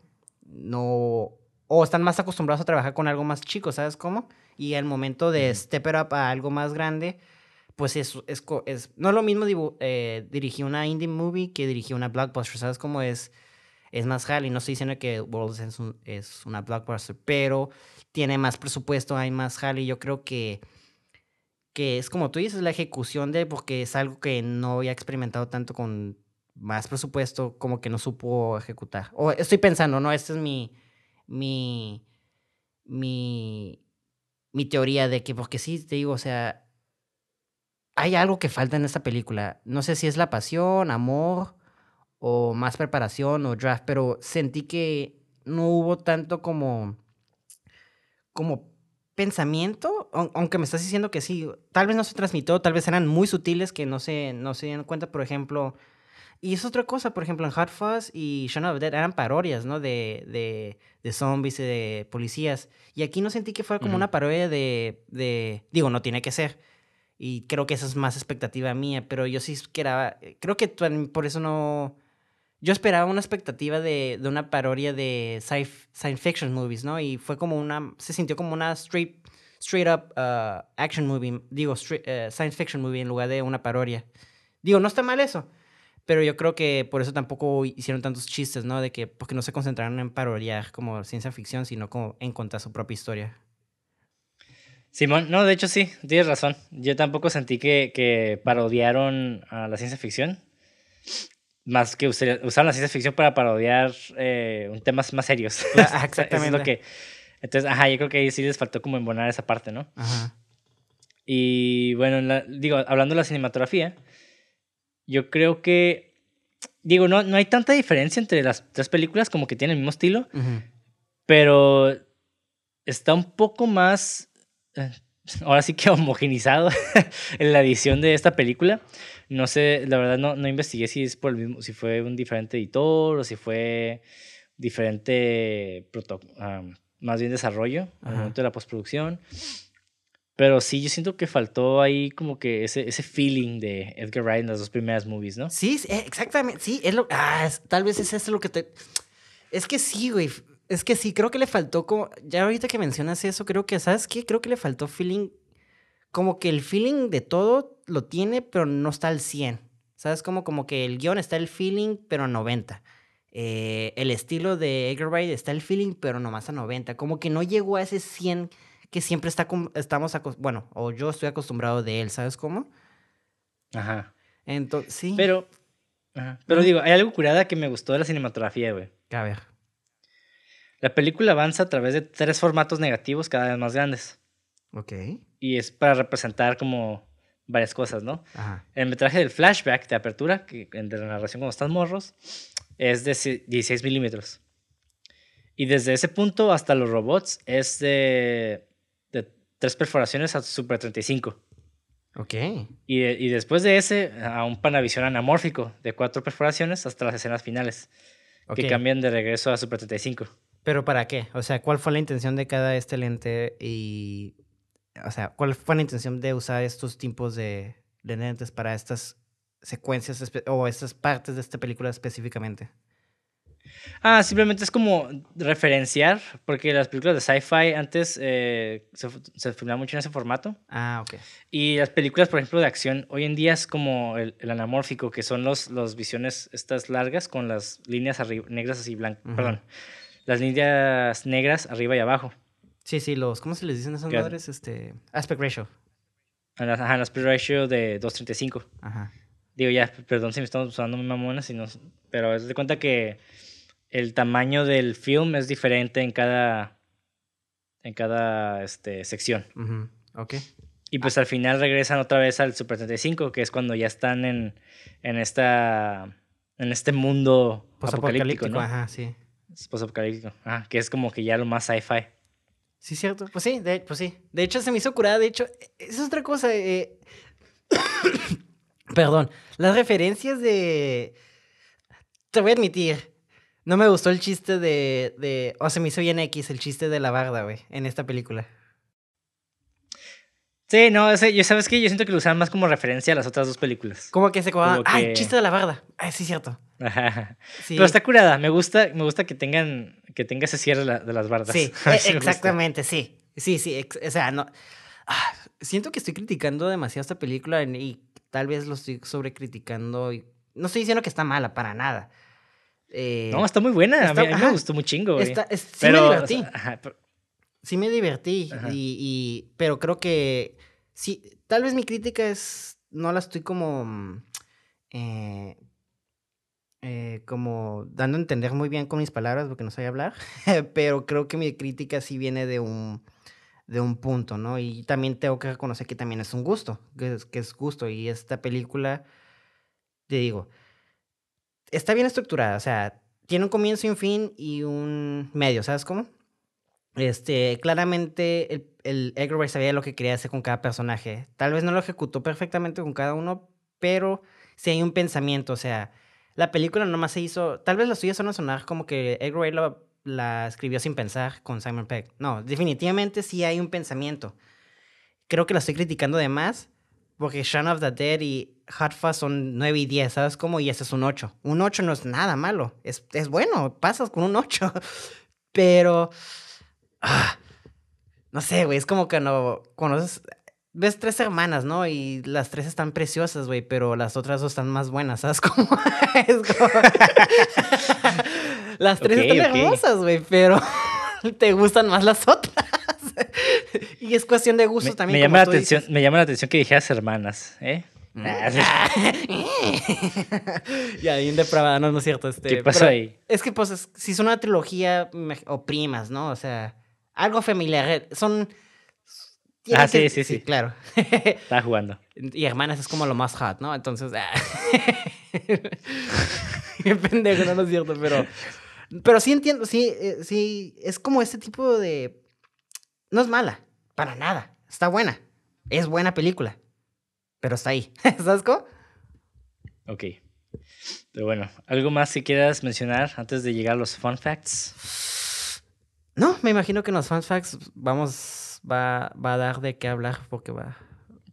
no... O están más acostumbrados a trabajar con algo más chico, ¿sabes cómo? Y al momento de step it up a algo más grande, pues es, es, es no es lo mismo eh, dirigir una indie movie que dirigir una blockbuster, ¿sabes cómo es? Es más jale, no estoy diciendo que World es, es una blockbuster, pero tiene más presupuesto, hay más jale, yo creo que que es como tú dices, la ejecución de, porque es algo que no había experimentado tanto con más presupuesto, como que no supo ejecutar. O estoy pensando, ¿no? Esta es mi, mi, mi, mi teoría de que, porque sí, te digo, o sea, hay algo que falta en esta película. No sé si es la pasión, amor, o más preparación, o draft, pero sentí que no hubo tanto como, como pensamiento, aunque me estás diciendo que sí, tal vez no se transmitió, tal vez eran muy sutiles que no se, no se dieron cuenta, por ejemplo. Y es otra cosa, por ejemplo, en Hot Fuzz y Shaun of Dead eran parodias, ¿no? De, de, de, zombies y de policías. Y aquí no sentí que fuera como una parodia de, de... Digo, no tiene que ser. Y creo que esa es más expectativa mía, pero yo sí que era... Creo que por eso no yo esperaba una expectativa de, de una parodia de science fiction movies, ¿no? Y fue como una, se sintió como una straight, straight up uh, action movie, digo, uh, science fiction movie en lugar de una parodia. Digo, no está mal eso, pero yo creo que por eso tampoco hicieron tantos chistes, ¿no? De que, porque no se concentraron en parodiar como ciencia ficción, sino como en contar su propia historia. Simón, no, de hecho sí, tienes razón. Yo tampoco sentí que, que parodiaron a la ciencia ficción más que usar, la ciencia ficción para parodiar eh, temas más serios. exactamente. que, entonces, ajá, yo creo que ahí sí les faltó como embonar esa parte, ¿no? Ajá. Y bueno, digo, hablando de la cinematografía, yo creo que, digo, no, no hay tanta diferencia entre las tres películas, como que tienen el mismo estilo, pero está un poco más, eh, ahora sí que homogenizado en la edición de esta película. No sé, la verdad no, no investigué si es por el mismo, si fue un diferente editor o si fue diferente más bien desarrollo al momento de la postproducción. Pero sí, yo siento que faltó ahí como que ese, ese feeling de Edgar Wright en las dos primeras movies, ¿no? Sí, eh, exactamente. Sí, es lo. Ah, tal vez es eso lo que te. Es que sí, güey. Es que sí, creo que le faltó como. Ya ahorita que mencionas eso, creo que, ¿sabes qué? Creo que le faltó feeling como que el feeling de todo lo tiene, pero no está al 100. ¿Sabes? Como, como que el guion está el feeling, pero a 90. Eh, el estilo de Edgar Wright está el feeling, pero nomás a 90. Como que no llegó a ese 100 que siempre está estamos, bueno, o yo estoy acostumbrado de él, ¿sabes cómo? Ajá. Entonces, sí. Pero, pero digo, hay algo curada que me gustó de la cinematografía, güey. A ver. La película avanza a través de tres formatos negativos cada vez más grandes. Ok. Y es para representar como varias cosas, ¿no? Ajá. El metraje del flashback de apertura, que, de la narración cuando están morros, es de 16 milímetros. Y desde ese punto hasta los robots es de, de tres perforaciones a Super 35. Ok. Y, y, después de ese, a un Panavision anamórfico de cuatro perforaciones hasta las escenas finales, que cambian de regreso a Super 35. ¿Pero para qué? O sea, ¿cuál fue la intención de cada este lente y o sea, ¿cuál fue la intención de usar estos tipos de, lentes para estas secuencias o estas partes de esta película específicamente? Ah, simplemente es como referenciar, porque las películas de sci-fi antes eh, se, se filmaban mucho en ese formato. Ah, ok. Y las películas, por ejemplo, de acción, hoy en día es como el, anamórfico, que son los, los visiones estas largas con las líneas negras así blancas, perdón, las líneas negras arriba y abajo. Sí, sí, los, ¿cómo se les dicen esas madres? Este, aspect ratio. Ajá, el aspect ratio de 2.35. Ajá. Digo, ya, perdón si me estamos usando muy mamonas, sino, pero es de cuenta que el tamaño del film es diferente en cada, en cada este, sección. Ok. Y pues al final regresan otra vez al Super 35, que es cuando ya están en, en esta en este mundo apocalíptico, ¿no? Ajá, sí. Posapocalíptico. Ah, que es como que ya lo más sci-fi. Sí, cierto. Pues sí, de, pues sí. De hecho, se me hizo curada. De hecho, es otra cosa. Eh... Perdón. Las referencias de. Te voy a admitir. No me gustó el chiste de. de... O se me hizo bien X el chiste de la barda, güey, en esta película. Sí, no, ese, yo sabes que yo siento que lo usaban más como referencia a las otras dos películas. Como que se Como ay, chiste de la barda. Ay, sí, cierto. Ajá. Sí. Pero está curada, me gusta, me gusta que tengan, que tenga ese cierre de, la- de las bardas. Sí, e- sí exactamente, sí. Sí, sí, o sea, no. Ah, siento que estoy criticando demasiado esta película y, tal vez lo estoy sobrecriticando. Y, no estoy diciendo que está mala, para nada. Eh, No, está muy buena, a mí- está- a mí, me gustó muy chingo, está- es- sí Pero, me o divertí. sea, ajá, pero- sí me divertí. Y, y- pero creo que sí, tal vez mi crítica es, no la estoy como, mm, eh, eh, como dando a entender muy bien con mis palabras porque no sé hablar, pero creo que mi crítica sí viene de un, de un punto, ¿no? Y también tengo que reconocer que también es un gusto, que es, que es gusto. Y esta película, te digo, está bien estructurada, o sea, tiene un comienzo y un fin y un medio, ¿sabes cómo? Este, claramente el, el Edgar sabía lo que quería hacer con cada personaje. Tal vez no lo ejecutó perfectamente con cada uno, pero sí hay un pensamiento. O sea, la película nomás se hizo. Tal vez las suyas van a sonar como que Edgar la, la escribió sin pensar con Simon Pegg. No, definitivamente sí hay un pensamiento. Creo que la estoy criticando de más, porque Shaun of the Dead y Hot Fuzz son 9 y 10, ¿sabes cómo? Y ese es un 8. Un 8 no es nada malo. Es, es bueno, pasas con un 8. Pero. Ah, no sé, güey. Es como que no. Conoces. Ves tres hermanas, ¿no? Y las tres están preciosas, güey, pero las otras dos están más buenas, ¿sabes cómo? es como... las tres están hermosas, güey, pero te gustan más las otras. y es cuestión de gustos me, también. me llama la atención, dices. me llama la atención que dijeras hermanas, ¿eh? Ah, ya, bien depravada, no, no es cierto. Este, ¿Qué pasó ahí? Es que, pues, es- si son una trilogía me- o primas, ¿no? O sea, algo familiar. eh, Son. Ah, sí, sí, sí. Claro. Estaba jugando. y hermanas es como lo más hot, ¿no? Entonces. ah. Qué pendejo, no, no es cierto, pero. Pero sí entiendo, sí, eh, sí. Es como este tipo de. No es mala, para nada. Está buena. Es buena película. Pero está ahí. ¿Sabes cómo? Ok. Pero bueno, ¿algo más que quieras mencionar antes de llegar a los fun facts? No, me imagino que en los fun facts vamos, va, va a dar de qué hablar porque va,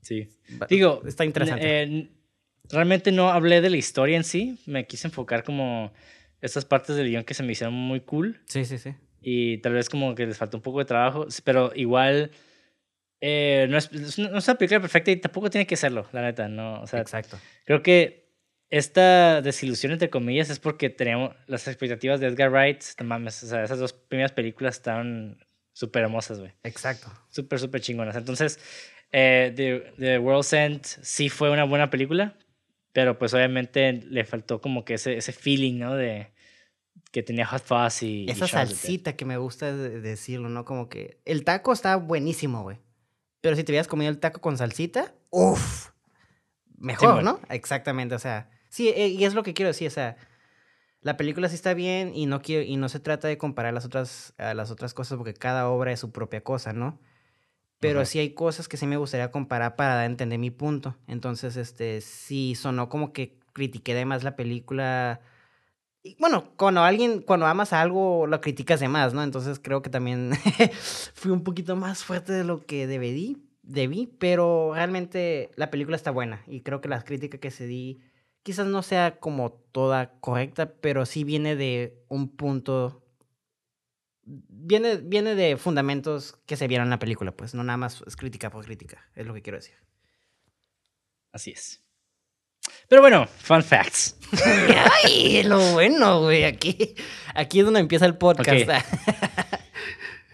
Sí. va- Digo, está interesante. eh, realmente no hablé de la historia en sí. Me quise enfocar como estas partes del guion que se me hicieron muy cool. sí, sí, sí. Y tal vez como que les faltó un poco de trabajo. Pero igual eh, no, es, no es una película perfecta y tampoco tiene que serlo, la neta. No, o sea, Exacto. creo que esta desilusión, entre comillas, es porque teníamos las expectativas de Edgar Wright. No mames, o sea, esas dos primeras películas estaban súper hermosas, güey. Exacto. súper, súper chingonas. Entonces, eh, The, The World's End sí fue una buena película, pero pues obviamente le faltó como que ese, ese feeling, ¿no? De que tenía Hot Fuzz y... Esa salsita que me gusta de- decirlo, ¿no? Como que el taco está buenísimo, güey. Pero si te hubieras comido el taco con salsita, uff. Mejor. ¿no? Exactamente, o sea, sí, eh, y es lo que quiero decir, o sea, la película sí está bien y no quiero y no se trata de comparar las otras a las otras cosas porque cada obra es su propia cosa, ¿no? Pero Ajá. sí hay cosas que sí me gustaría comparar para entender mi punto. Entonces, este, sí sonó como que critiqué de más la película. Y bueno, cuando alguien, cuando amas algo, lo criticas de más, ¿no? Entonces creo que también fui un poquito más fuerte de lo que debí, debí, pero realmente la película está buena y creo que la crítica que se di quizás no sea como toda correcta, pero sí viene de un punto, viene, viene de fundamentos que se vieron en la película, pues no nada más es crítica por crítica, es lo que quiero decir. Así es. Pero bueno, fun facts. Ay, lo bueno, güey, aquí, aquí es donde empieza el podcast.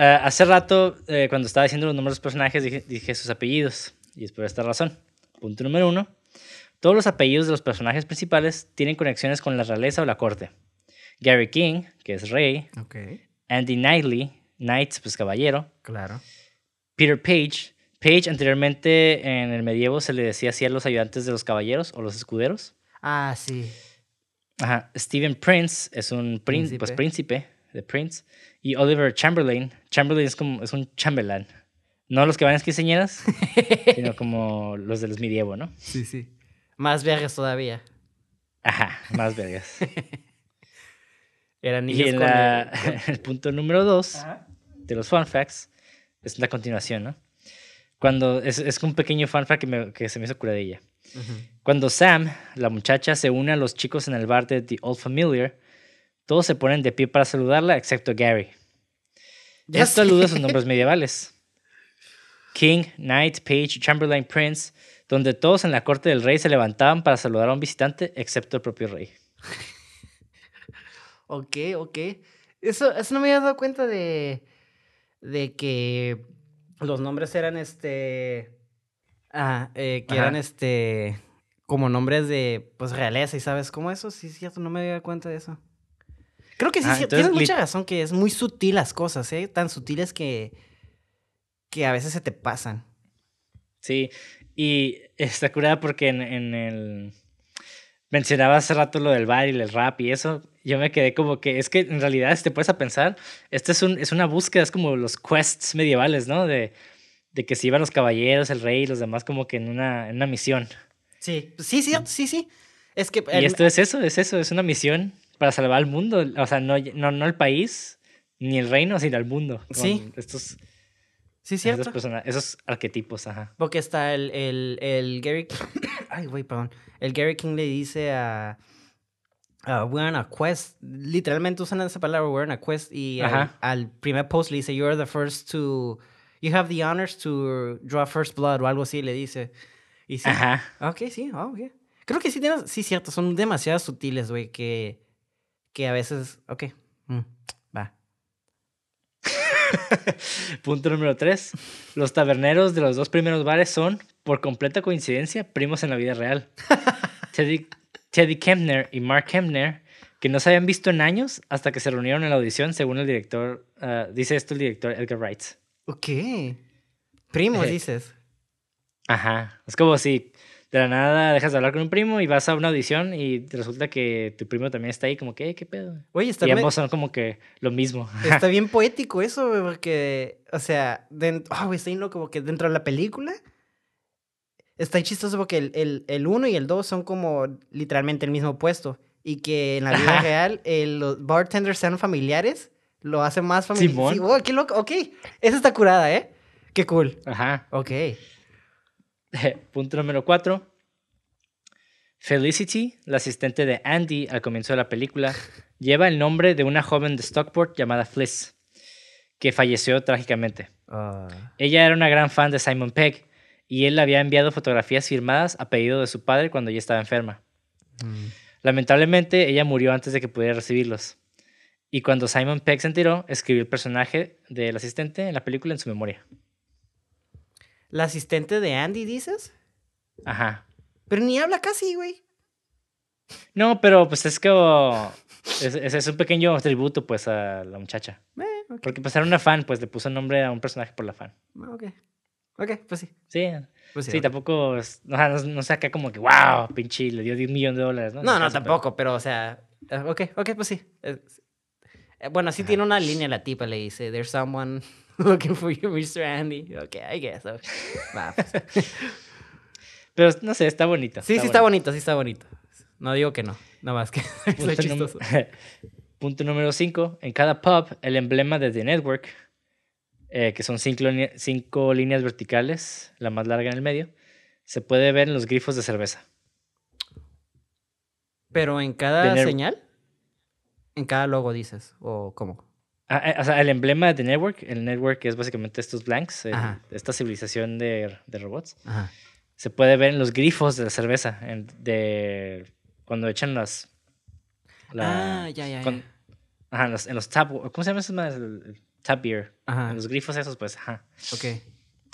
Eh, hace rato, eh, cuando estaba diciendo los nombres de los personajes, dije, dije sus apellidos. Y es por esta razón. Punto número uno. Todos los apellidos de los personajes principales tienen conexiones con la realeza o la corte. Gary King, que es rey. Andy Knightley, Knight, pues caballero. claro. Peter Page. Page anteriormente en el medievo se le decía así a los ayudantes de los caballeros o los escuderos. Ah, sí. Ajá. Stephen Prince es un prín- pues, Príncipe. príncipe de Prince. Y Oliver Chamberlain. Chamberlain es como es un chambelán. No los que van a quinceañeras, sino como los de los medievo, ¿no? Sí, sí. Más vergas todavía. Ajá, más vergas. Eran y niños en con la- el- el punto número dos Ajá. de los fun facts es la continuación, ¿no? Cuando, es, es un pequeño que, me- que se me hizo curadilla. Cuando Sam, la muchacha, se une a los chicos en el bar de The Old Familiar, todos se ponen de pie para saludarla, excepto Gary. Ya Esto alude a sus nombres medievales. King, Knight, Page, Chamberlain, Prince, donde todos en la corte del rey se levantaban para saludar a un visitante, excepto el propio rey. Ok, ok. Eso, eso no me había dado cuenta de, de que los nombres eran este. Ah, eh, que Ajá. eran este. Como nombres de pues realeza y sabes cómo eso. Sí, cierto, no me había dado cuenta de eso. Creo que sí, Ah, sí, entonces, tienes mucha razón que es muy sutil las cosas, ¿eh? Tan sutiles que. que a veces se te pasan. Sí, y está curada porque en, en el... Mencionaba hace rato lo del bar y el rap y eso. Yo me quedé como que es que en realidad, si te puedes a pensar, esto es, un, es una búsqueda, es como los quests medievales, ¿no? De, de que se iban los caballeros, el rey y los demás como que en una, en una misión. Sí, sí, sí, sí, sí. Es que. Y esto es eso, es eso, es una misión para salvar al mundo. O sea, no, no, no el país, ni el reino, sino al mundo. Sí. Estos, sí, cierto. persona- esos arquetipos, ajá. Porque está el, el, el Gary... Ay, güey, perdón. El Gary King le dice a... a we're on a quest. Literalmente usan esa palabra, we're on a quest. Y al, al primer post le dice, you're the first to... You have the honors to draw first blood o algo así, le dice. Y sí. Ajá. Ok, sí, ah, ok. Creo que sí tienes... Sí, cierto. Son demasiado sutiles, güey, que... Que a veces... Ok. mm. Punto número 3. Los taberneros de los dos primeros bares son, por completa coincidencia, primos en la vida real. Teddy, Teddy Kempner y Mark Kempner, que no se habían visto en años hasta que se reunieron en la audición, según el director, ah, dice esto el director Edgar Wright. Ok. Primos, Eh, dices. Ajá. Es como si de la nada dejas de hablar con un primo y vas a una audición y resulta que tu primo también está ahí, como que, "Eh, ¿qué pedo? Oye, está Y ambos son como que lo mismo. Está bien poético eso, güey, porque, o sea, den- ah, güey, está bien loco, porque dentro de la película está chistoso porque el, el, el uno y el dos son como literalmente el mismo puesto. Y que en la vida Ajá. real el- los bartenders sean familiares, lo hace más familiar. Sí, oh, qué loco, ok. Esa está curada, ¿eh? Qué cool. Ajá. Ok. Punto número 4. Felicity, la asistente de Andy al comienzo de la película, lleva el nombre de una joven de Stockport llamada Fliss, que falleció trágicamente. Ah, Ella era una gran fan de Simon Pegg y él le había enviado fotografías firmadas a pedido de su padre cuando ella estaba enferma. mm. Lamentablemente, ella murió antes de que pudiera recibirlos. Y cuando Simon Pegg se enteró, escribió el personaje del asistente en la película en su memoria. ¿La asistente de Andy, dices? Ajá. Pero ni habla casi, güey. No, pero pues es como... Es, es- es un pequeño tributo pues a la muchacha. Eh, ok. Porque pues era una fan, pues le puso nombre a un personaje por la fan. Ok. Ok, pues sí. Sí, Pues sí, ok. tampoco... es- o sea, no, no sé acá como que, wow, pinche, le dio 10 millones de dólares, ¿no? No, no, pero- tampoco, pero, o sea, eh, ok, ok, pues sí. Eh, bueno, sí tiene una línea la tipa, le dice, there's someone looking for you, Mr. Andy. Ok, I guess. ok. Va, pues. Pero no sé, está bonito. Sí, sí está bonito, sí está bonito. No digo que no, nada más que Punto, chistoso. Punto número 5. En cada pub, el emblema de The Network, eh, que son cinco, cinco líneas verticales, la más larga en el medio, se puede ver en los grifos de cerveza. Pero en cada señal, en cada logo dices, o cómo. Ah, eh, o sea, el emblema de The Network, el Network es básicamente estos blanks, el- Ajá. esta civilización de, de robots, Ajá. se puede ver en los grifos de la cerveza, en- de cuando echan las... la- ah, ya, ya, ya. ajá, en los, en los tap... ¿Cómo se llama eso más? El, tap beer. Ajá, En los grifos esos, pues, ajá. ok.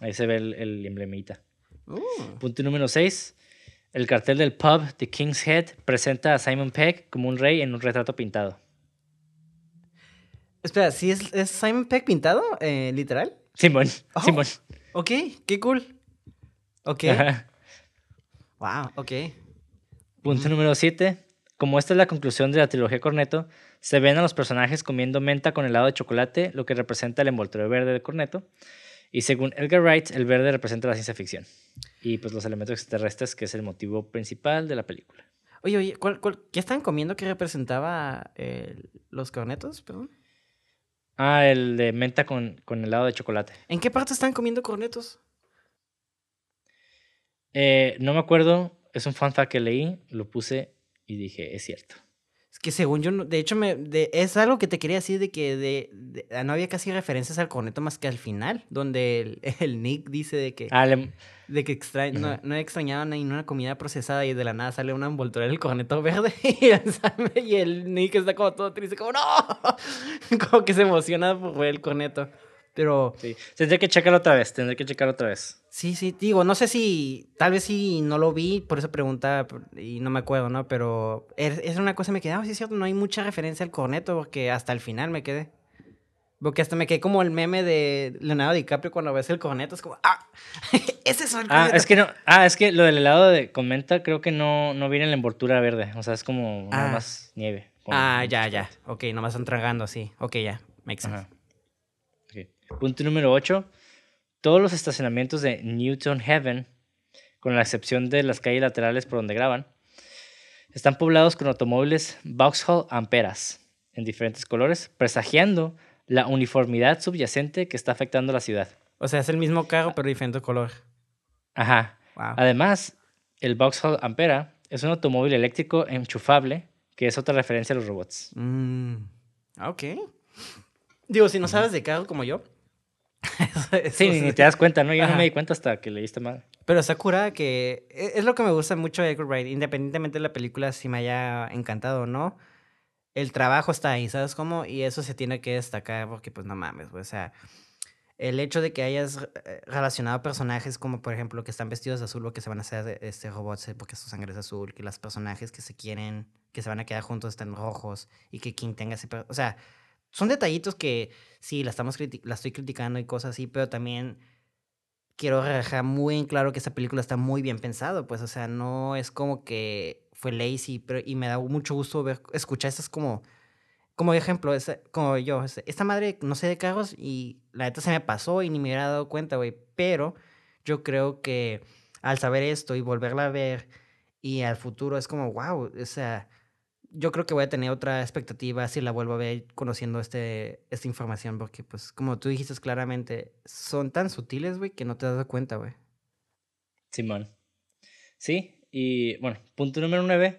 Ahí se ve el, el emblemita. Uh, Punto número 6. El cartel del pub The King's Head presenta a Simon Pegg como un rey en un retrato pintado. Espera, ¿sí es, es Simon Peck pintado? Eh, ¿Literal? Simón, Oh. Simón. Ok, qué cool. Ok. Ajá. Wow, ok. Punto número 7. Como esta es la conclusión de la trilogía Corneto, se ven a los personajes comiendo menta con helado de chocolate, lo que representa el envoltorio verde de Corneto. Y según Edgar Wright, el verde representa la ciencia ficción. Y pues los elementos extraterrestres, que es el motivo principal de la película. Oye, oye, ¿cuál, cuál- qué estaban comiendo que representaba eh, los cornetos? Perdón. Ah, el de menta con, con helado de chocolate. ¿En qué parte están comiendo cornetos? Eh, no me acuerdo, es un fan fact que leí, lo puse y dije, es cierto. Es que según yo, no- de hecho, me, de- es algo que te quería decir de que de, de- ah, no había casi referencias al corneto más que al final, donde el, el Nick dice de que, Ah, le- de que extra- no, no extrañaban ni una comida procesada y de la nada sale una envoltura del corneto verde y el, y el Nick está como todo triste, como ¡no! como que se emociona por ver el corneto. Pero sí. Tendré que checarlo otra vez, tendré que checarlo otra vez. Sí, sí, digo, no sé si, tal vez sí no lo vi, por eso preguntaba por- y no me acuerdo, ¿no? Pero es, es una cosa que me quedaba, sí es cierto, no hay mucha referencia al corneto porque hasta el final me quedé. Porque hasta me quedé como el meme de Leonardo DiCaprio cuando ves el corneto, es como, ¡ah! ¡Ese es el Ah, es que no, ah, es que lo del helado de con menta creo que no, no viene en la envoltura verde, o sea, es como nada Ah. más nieve. Ah, ya, ya. Ok, nomás están tragando así. Ok, ya. Makes sense. Punto número 8. Todos los estacionamientos de Newton Heaven, con la excepción de las calles laterales por donde graban, están poblados con automóviles Vauxhall Amperas en diferentes colores, presagiando la uniformidad subyacente que está afectando la ciudad. O sea, es el mismo carro, pero diferente color. Ajá. Wow. Además, el Vauxhall Ampera es un automóvil eléctrico enchufable, que es otra referencia a los robots. Mm, ok. Digo, si no sabes de carro como yo. eso- eso Sí, ni, ni te das cuenta, ¿no? Yo no me di cuenta hasta que leíste mal. Pero está curada que e- es lo que me gusta mucho de Edgar Wright, independientemente de la película si me haya encantado o no. El trabajo está ahí, ¿sabes cómo? Y eso se tiene que destacar porque pues no mames, güey, o sea, el hecho de que hayas eh, relacionado personajes como por ejemplo que están vestidos de azul o que se van a hacer este robots eh, porque su sangre es azul, que los personajes que se quieren, que se van a quedar juntos están rojos y que King tenga ese, o sea, son detallitos que sí la estamos la estoy criticando y cosas así, pero también quiero dejar muy en claro que esa película está muy bien pensado, pues, o sea, no es como que fue lazy, pero y me da mucho gusto ver, escuchar estas como, como ejemplo, esa- como yo, esta madre no sé de carros y la neta se me pasó y ni me hubiera dado cuenta, güey, pero yo creo que al saber esto y volverla a ver y al futuro es como, wow, o sea, yo creo que voy a tener otra expectativa si la vuelvo a ver conociendo este, esta información, porque pues como tú dijiste claramente, son tan sutiles, güey, que no te das cuenta, güey. Simón. Sí, y bueno, punto número 9.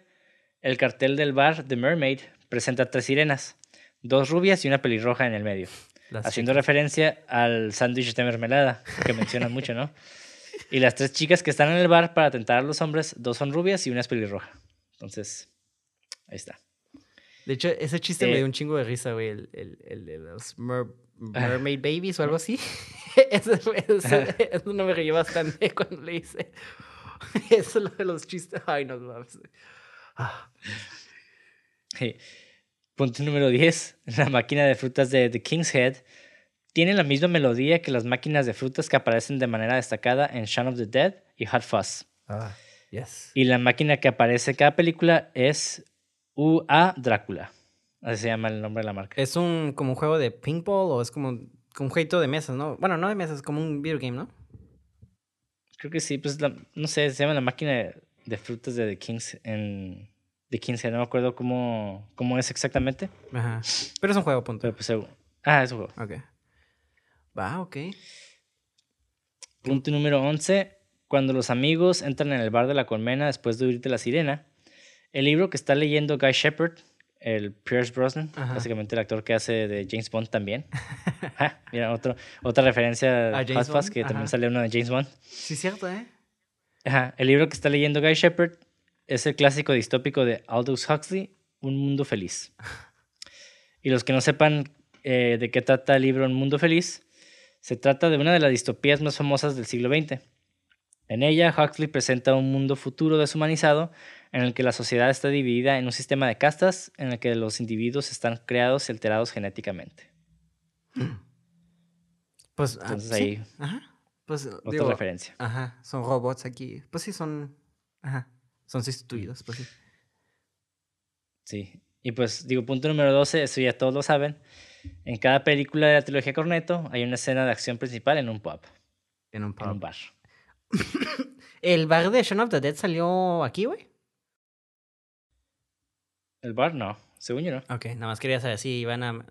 El cartel del bar The Mermaid presenta tres sirenas, dos rubias y una pelirroja en el medio, Las haciendo chicas. referencia al sándwich de mermelada, que mencionan mucho, ¿no? Y las tres chicas que están en el bar para tentar a los hombres, dos son rubias y una es pelirroja. Entonces, ahí está. De hecho, ese chiste me Eh, dio un chingo de risa, güey, el, el, el de los mer- mermaid babies o algo así. eso, eso, eso no me reí bastante cuando le hice. Eso es lo de los chistes. Ay, no mames. Ah. Punto número 10. La máquina de frutas de The King's Head tiene la misma melodía que las máquinas de frutas que aparecen de manera destacada en Shaun of the Dead y Hot Fuzz. ah, yes. Y la máquina que aparece en cada película es UA Drácula. Así se llama el nombre de la marca. ¿Es un, como un juego de ping-pong o es como, como un jueguito de mesas, no? Bueno, no de mesas, como un video game, ¿no? Creo que sí, pues la- no sé, se llama la máquina de, de frutas de The King's en The King's. No me acuerdo cómo, cómo es exactamente. Ajá. Pero es un juego, punto. Pero pues. Ah, es un juego. Ok. Va, ok. Punto número 11. Cuando los amigos entran en el bar de la colmena después de huir de la sirena, el libro que está leyendo Guy Shepard, el Pierce Brosnan, Ajá. básicamente el actor que hace de James Bond también. Ah, mira, otro, otra referencia ¿A James Hot Bond? que también Ajá. sale uno de James Bond. Sí, cierto, ¿eh? Ajá, El libro que está leyendo Guy Shepard es el clásico distópico de Aldous Huxley, Un Mundo Feliz. Y los que no sepan eh, de qué trata el libro Un Mundo Feliz, se trata de una de las distopías más famosas del siglo XX. En ella, Huxley presenta un mundo futuro deshumanizado en el que la sociedad está dividida en un sistema de castas en el que los individuos están creados y alterados genéticamente. Pues, ah, Entonces sí, ahí, Ajá. Pues, otra digo, referencia. Ajá, son robots aquí. Pues sí, son. Ajá. Son sustituidos, pues sí. Sí. Y pues digo, punto número 12, eso ya todos lo saben. En cada película de la trilogía Cornetto hay una escena de acción principal en un pub, En un en un pub. bar. ¿El bar de Shaun of the Dead salió aquí, güey? El bar no, según yo no. Ok, nada más quería saber si iban a.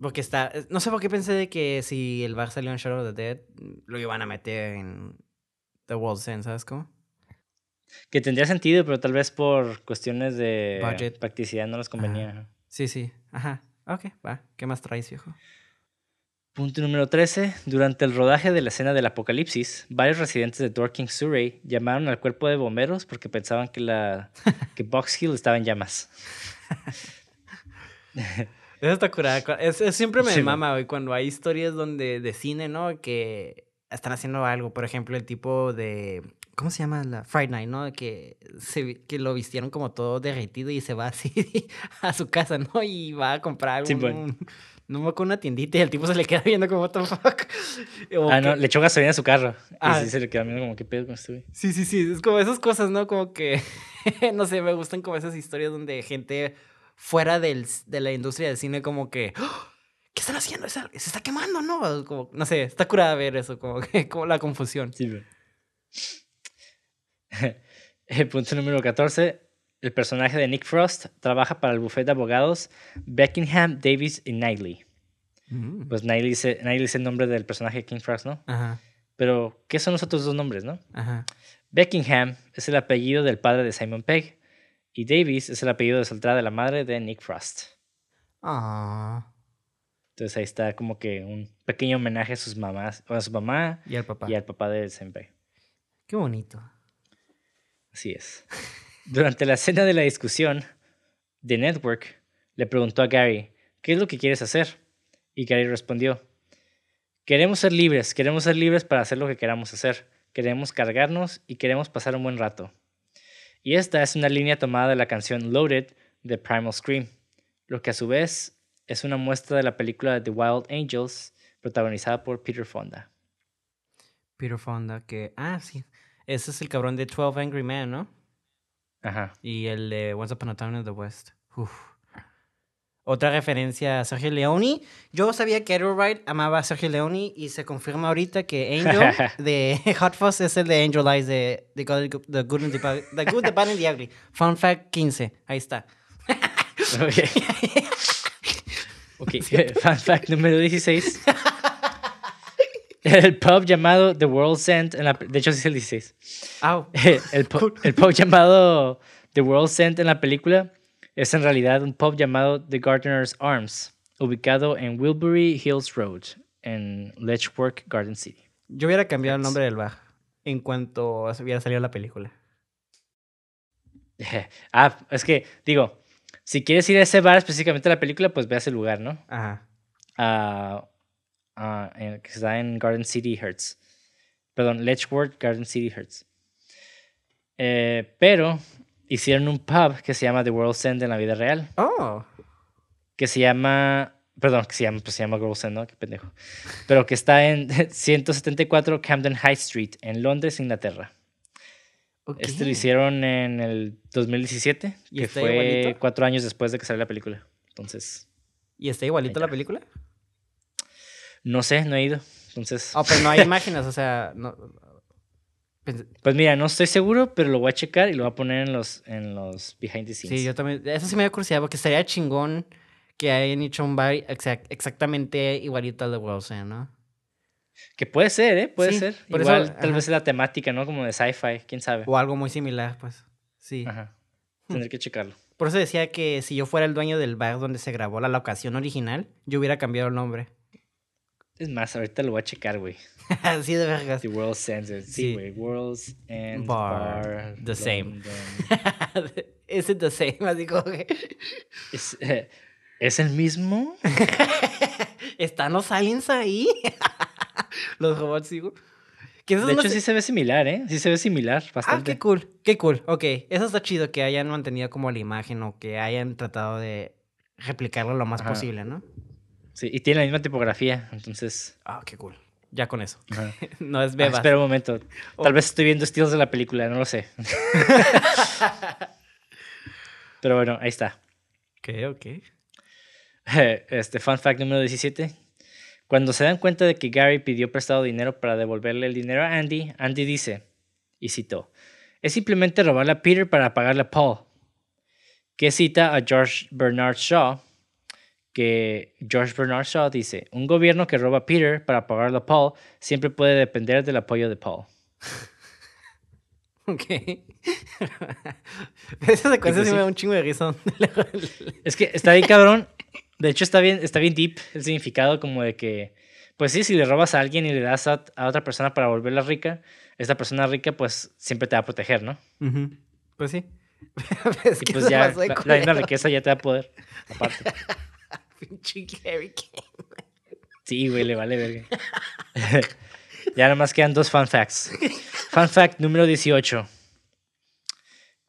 Porque está. No sé por qué pensé de que si el bar salió en Shaun of the Dead, lo iban a meter en The World's End, ¿sabes cómo? Que tendría sentido, pero tal vez por cuestiones de Budget. practicidad no les convenía. Ajá. Sí, sí. Ajá. Ok, va. ¿Qué más traes, viejo? Punto número 13. Durante el rodaje de la escena del apocalipsis, varios residentes de Dorking, Surrey, llamaron al cuerpo de bomberos porque pensaban que, la, que Box Hill estaba en llamas. Eso está curada. Cu- Es, es- siempre me Sí, mama, güey, cuando hay historias donde de cine, ¿no? Que están haciendo algo. Por ejemplo, el tipo de. ¿Cómo se llama? La Friday Night, ¿no? Que, se, que lo vistieron como todo derretido y se va así a su casa, ¿no? Y va a comprar algo. Sí, un- no me acuerdo una tiendita y el tipo se le queda viendo como, what the fuck. O Ah, no, le echó gasolina a su carro. Ah. Y sí se le quedó viendo como, ¿qué pedo con este güey? Sí, sí, sí. Es como esas cosas, ¿no? Como que, no sé, me gustan como esas historias donde gente fuera del, de la industria del cine como que, "¡Ah! ¿qué están haciendo? Se está quemando, ¿no? Como, no sé, está curada ver eso, como, que, como la confusión. Sí, punto número 14. El personaje de Nick Frost trabaja para el bufete de abogados Beckingham, Davis y Knightley. Mm. Pues Knightley es, Knightley es el nombre del personaje de King Frost, ¿no? Ajá, Pero, ¿qué son los otros dos nombres, no? ajá. Beckingham es el apellido del padre de Simon Pegg y Davis es el apellido de soltera de la madre de Nick Frost. Ah. Entonces ahí está como que un pequeño homenaje a sus mamás, a su mamá Y el papá. y al papá de Simon Pegg. Qué bonito. Así es. Durante la escena de la discusión, The Network le preguntó a Gary, ¿qué es lo que quieres hacer? Y Gary respondió, queremos ser libres, queremos ser libres para hacer lo que queramos hacer, queremos cargarnos y queremos pasar un buen rato. Y esta es una línea tomada de la canción Loaded de Primal Scream, lo que a su vez es una muestra de la película The Wild Angels, protagonizada por Peter Fonda. Peter Fonda, que, ah, sí. Ese es el cabrón de 12 Angry Men, ¿no? Ajá. Y el de Once Upon a Time in the West. Uf. Otra referencia a Sergio Leone. Yo sabía que Edward Wright amaba a Sergio Leone y se confirma ahorita que Angel de Hot Fuzz es el de Angel Eyes de The Good, the good, and the, Bad, the Good, the Bad and the Ugly. Fun fact 15. Ahí está. Ok. Ok, fun fact número 16. El pub llamado The World's End, en la, de hecho sí es el 16. Au. El, pu- el pub llamado The World's End en la película es en realidad un pub llamado The Gardener's Arms, ubicado en Wilbury Hills Road, en Letchworth Garden City. Yo hubiera cambiado el nombre del bar en cuanto hubiera salido la película. Ah, es que, digo, si quieres ir a ese bar específicamente a la película, pues ve a ese lugar, ¿no? Ajá. Ah, ah, en- que está en Garden City Hertz. Perdón, Letchworth Garden City Hertz. Eh, pero hicieron un pub que se llama The World's End en la vida real. Oh. Que se llama. Perdón, que se llama, pues se llama World's End, ¿no? Qué pendejo. Pero que está en 174 Camden High Street, en Londres, Inglaterra. ok. Este lo hicieron en el 2017, ¿Y que fue igualito? cuatro años después de que salió la película. Entonces, ¿Y está igualito la película? No sé, no he ido. Entonces. Oh, pero no hay imágenes, o sea, no. Pues mira, no estoy seguro, pero lo voy a checar y lo voy a poner en los, en los behind the scenes. Sí, yo también. Eso sí me da curiosidad porque estaría chingón que hayan hecho un bar exac- exactamente igualito al de End, ¿no? Que puede ser, ¿eh? Puede Sí, ser. por eso, Igual, tal ajá. vez es la temática, ¿no? Como de sci-fi, quién sabe. O algo muy similar, pues. Sí. Ajá. Tendré que checarlo. Por eso decía que si yo fuera el dueño del bar donde se grabó la locación original, yo hubiera cambiado el nombre. Es más, ahorita lo voy a checar, güey. Así de vergas. The World's End. Sí, Sí. güey. World's End Bar, Bar. the same. It the same? Así como que. ¿Es, eh, ¿Es el mismo? ¿Están los aliens ahí? los robots, digo. Que De no hecho, se- sí se ve similar, ¿eh? Sí se ve similar, Ah, bastante. qué cool, qué cool. Ok, eso está chido que hayan mantenido como la imagen o que hayan tratado de replicarlo lo más Ajá. posible, ¿no? Sí, y tiene la misma tipografía, entonces... Ah, qué cool. Ya con eso. ajá. no es Ah, bebas. espera un momento. Tal Oh. vez estoy viendo estilos de la película, no lo sé. Pero bueno, ahí está. Ok, ok. Este fun fact número 17. Cuando se dan cuenta de que Gary pidió prestado dinero para devolverle el dinero a Andy, Andy dice, y citó, es simplemente robarle a Peter para pagarle a Paul. Que cita a George Bernard Shaw, que George Bernard Shaw dice, un gobierno que roba a Peter para pagarle a Paul siempre puede depender del apoyo de Paul. Ok. Esa secuencia sí me da un chingo de risa. Es que está bien cabrón. De hecho, está bien, está bien deep el significado como de que, pues sí, si le robas a alguien y le das a, a otra persona para volverla rica, esta persona rica pues siempre te va a proteger, ¿no? Ujú. Pues sí. es Y pues ya la, la misma riqueza ya te da poder. Aparte. Pinche Gary King. Sí, güey, le vale verga. ya nada más quedan dos fun facts. Fun fact número 18.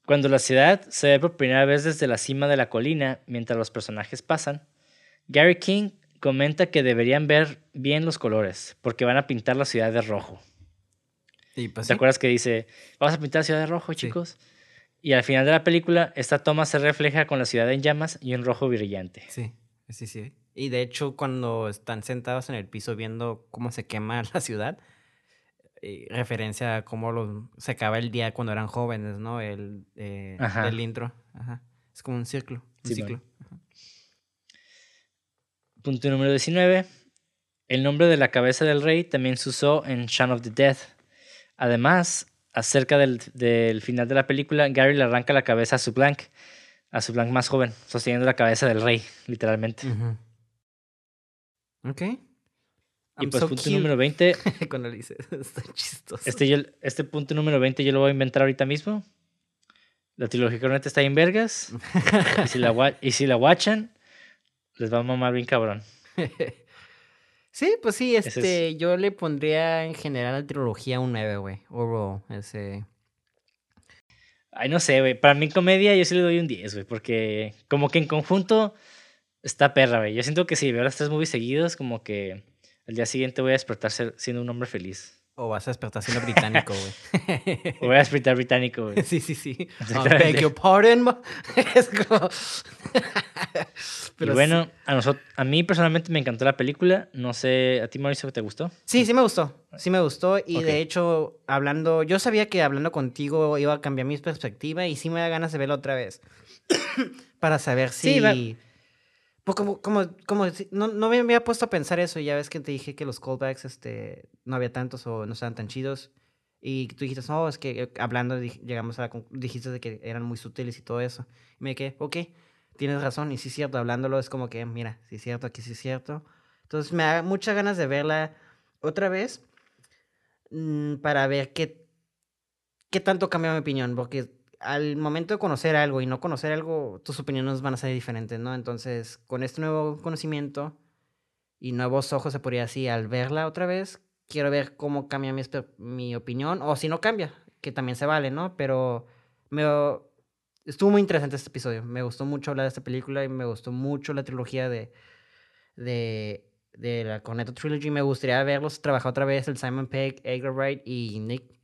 Cuando la ciudad se ve por primera vez desde la cima de la colina mientras los personajes pasan, Gary King comenta que deberían ver bien los colores porque van a pintar la ciudad de rojo. Y pues ¿Te sí. acuerdas que dice, vamos a pintar la ciudad de rojo, Sí. chicos? Y al final de la película, esta toma se refleja con la ciudad en llamas y un rojo brillante. Sí, sí, sí. Y de hecho, cuando están sentados en el piso viendo cómo se quema la ciudad, eh, referencia a cómo los- se acaba el día cuando eran jóvenes, ¿no? El eh, del intro. Ajá. Es como un círculo. Un Simón. ciclo. Punto número 19. El nombre de la cabeza del rey también se usó en Shaun of the Dead. Además, acerca del, del final de la película, Gary le arranca la cabeza a su Blank, a su Blank más joven, sosteniendo la cabeza del rey, literalmente. Ujú. Ok. y pues so punto cute. número 20. Cuando le dices, está chistoso. Este, yo- este punto número 20 yo lo voy a inventar ahorita mismo. La trilogía corneta está en vergas. Y si la, y si la watchan, les va a mamar bien cabrón. sí, pues sí, es- este, yo le pondría en general a la trilogía un 9, güey. Overall, ese... Ay, no sé, güey. Para mí comedia yo sí le doy un 10, güey. Porque como que en conjunto está perra, güey. Yo siento que si veo las tres movies seguidos, como que al día siguiente voy a despertar siendo un hombre feliz. O vas a despertar siendo británico, güey. O voy a despertar británico, güey. Sí, sí, sí. I Exactamente. beg your pardon. es como... y bueno, a, nosotros, a mí personalmente me encantó la película. No sé, ¿a ti, Mauricio, te gustó? Sí, sí me gustó. Sí me gustó. Y de hecho, hablando... Yo sabía que hablando contigo iba a cambiar mi perspectiva y sí me da ganas de verla otra vez. Para saber si... Sí, Pues como, como, como no, no me había puesto a pensar eso. Ya ves que te dije que los callbacks este, no había tantos o no estaban tan chidos. Y tú dijiste, no, es que eh, hablando llegamos a la dijiste de que eran muy sutiles y todo eso. Y me quedé, ok, tienes razón. Y sí es cierto, hablándolo es como que, mira, sí es cierto, aquí sí es cierto. Entonces me da muchas ganas de verla otra vez mm, para ver qué, qué tanto cambia mi opinión. Porque al momento de conocer algo y no conocer algo, tus opiniones van a ser diferentes, ¿no? Entonces, con este nuevo conocimiento y nuevos ojos, se podría decir, al verla otra vez, quiero ver cómo cambia mi, mi opinión, o si no cambia, que también se vale, ¿no? Pero me, estuvo muy interesante este episodio. Me gustó mucho hablar de esta película y me gustó mucho la trilogía de, de, de la Cornetto Trilogy. Me gustaría verlos trabajar otra vez, el Simon Pegg, Edgar Wright y Nick.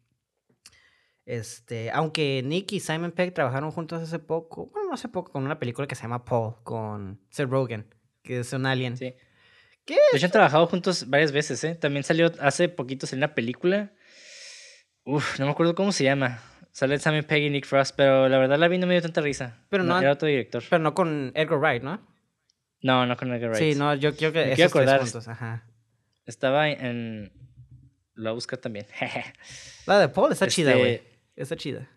Este, aunque Nick y Simon Pegg trabajaron juntos hace poco, bueno, no hace poco, con una película que se llama Paul, con Seth Rogen, que es un alien. Sí. ¿Qué? De hecho, han trabajado juntos varias veces, ¿eh? También salió hace poquito salió una película. Uf, no me acuerdo cómo se llama. Sale Sammy Peggy y Nick Frost, pero la verdad la vi no me dio tanta risa. Pero no han- Era otro director. Pero no con Edgar Wright, ¿no? No, no con Edgar Wright. Sí, no, yo quiero que Me esos tres juntos, ajá. Estaba en. Lo voy a buscar también. La de Paul está chida, güey. Está chida.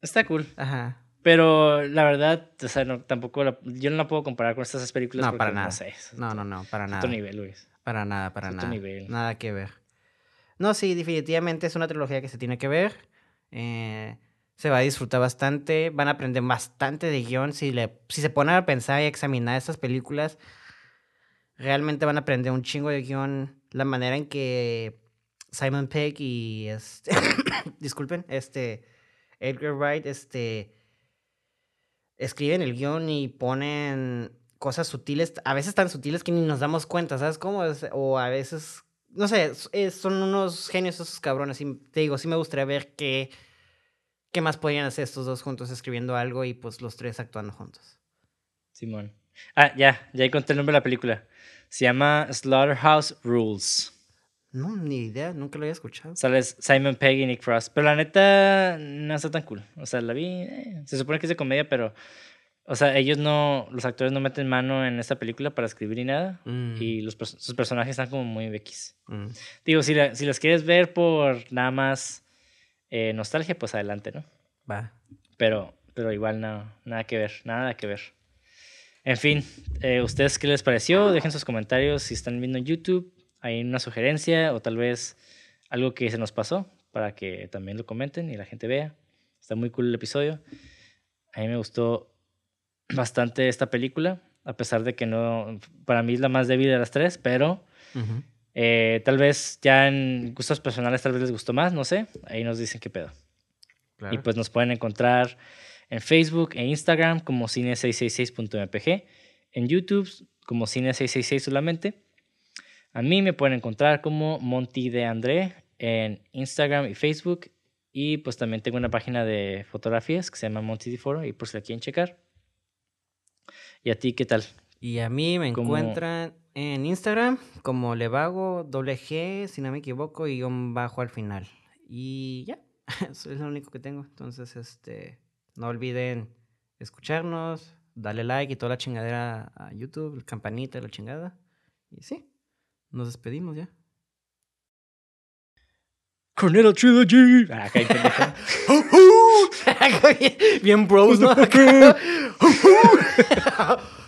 Está cool. Ajá. Pero la verdad, o sea, no, tampoco la- yo no la puedo comparar con estas películas. No, para nada. No sé, No, no, no, para otro nada. nivel, güey. Para nada, para Es otro nada. nivel. Nada que ver. No, sí, definitivamente es una trilogía que se tiene que ver. Eh, se va a disfrutar bastante. Van a aprender bastante de guion. Si, le, si se ponen a pensar y a examinar estas películas, realmente van a aprender un chingo de guion. La manera en que Simon Pegg y este, disculpen, este Edgar Wright, este escriben el guion y ponen cosas sutiles, a veces tan sutiles que ni nos damos cuenta, ¿sabes cómo? O a veces, no sé, son unos genios esos cabrones. Y te digo, sí me gustaría ver qué, qué más podrían hacer estos dos juntos escribiendo algo y pues los tres actuando juntos. Simón. Ah, ya, ya encontré el nombre de la película. Se llama Slaughterhouse Rules. No, ni idea, nunca lo había escuchado. Sale Simon Pegg y Nick Frost. Pero la neta, no está tan cool. O sea, la vi. eh, se supone que es de comedia, pero. O sea, ellos no. Los actores no meten mano en esta película para escribir ni nada. Mm, Y los, sus personajes están como muy X. mm. Digo, si, la- si las quieres ver por nada más eh, nostalgia, pues adelante, ¿no? Va. Pero, pero igual no, nada que ver, nada que ver. En fin, eh, ¿ustedes qué les pareció? Dejen sus comentarios si están viendo en YouTube. Hay una sugerencia o tal vez algo que se nos pasó para que también lo comenten y la gente vea. Está muy cool el episodio. A mí me gustó bastante esta película, a pesar de que no, para mí es la más débil de las tres, pero eh, tal vez ya en gustos personales tal vez les gustó más, no sé. Ahí nos dicen qué pedo. Claro. Y pues nos pueden encontrar en Facebook e Instagram como cine666.mpg, en YouTube como cine666 solamente. A mí me pueden encontrar como Monty de André en Instagram y Facebook. Y pues también tengo una página de fotografías que se llama Monty de Foro y por si la quieren checar. ¿Y a ti qué tal? Y a mí me Como- encuentran en Instagram como Levago, doble G, si no me equivoco, y un bajo al final. Y ya, eso es lo único que tengo. Entonces, este, no olviden escucharnos, darle like y toda la chingadera a YouTube, campanita, la chingada. Y sí, nos despedimos ya. Cornetto Trilogy. Ah, bien bros, ¿no?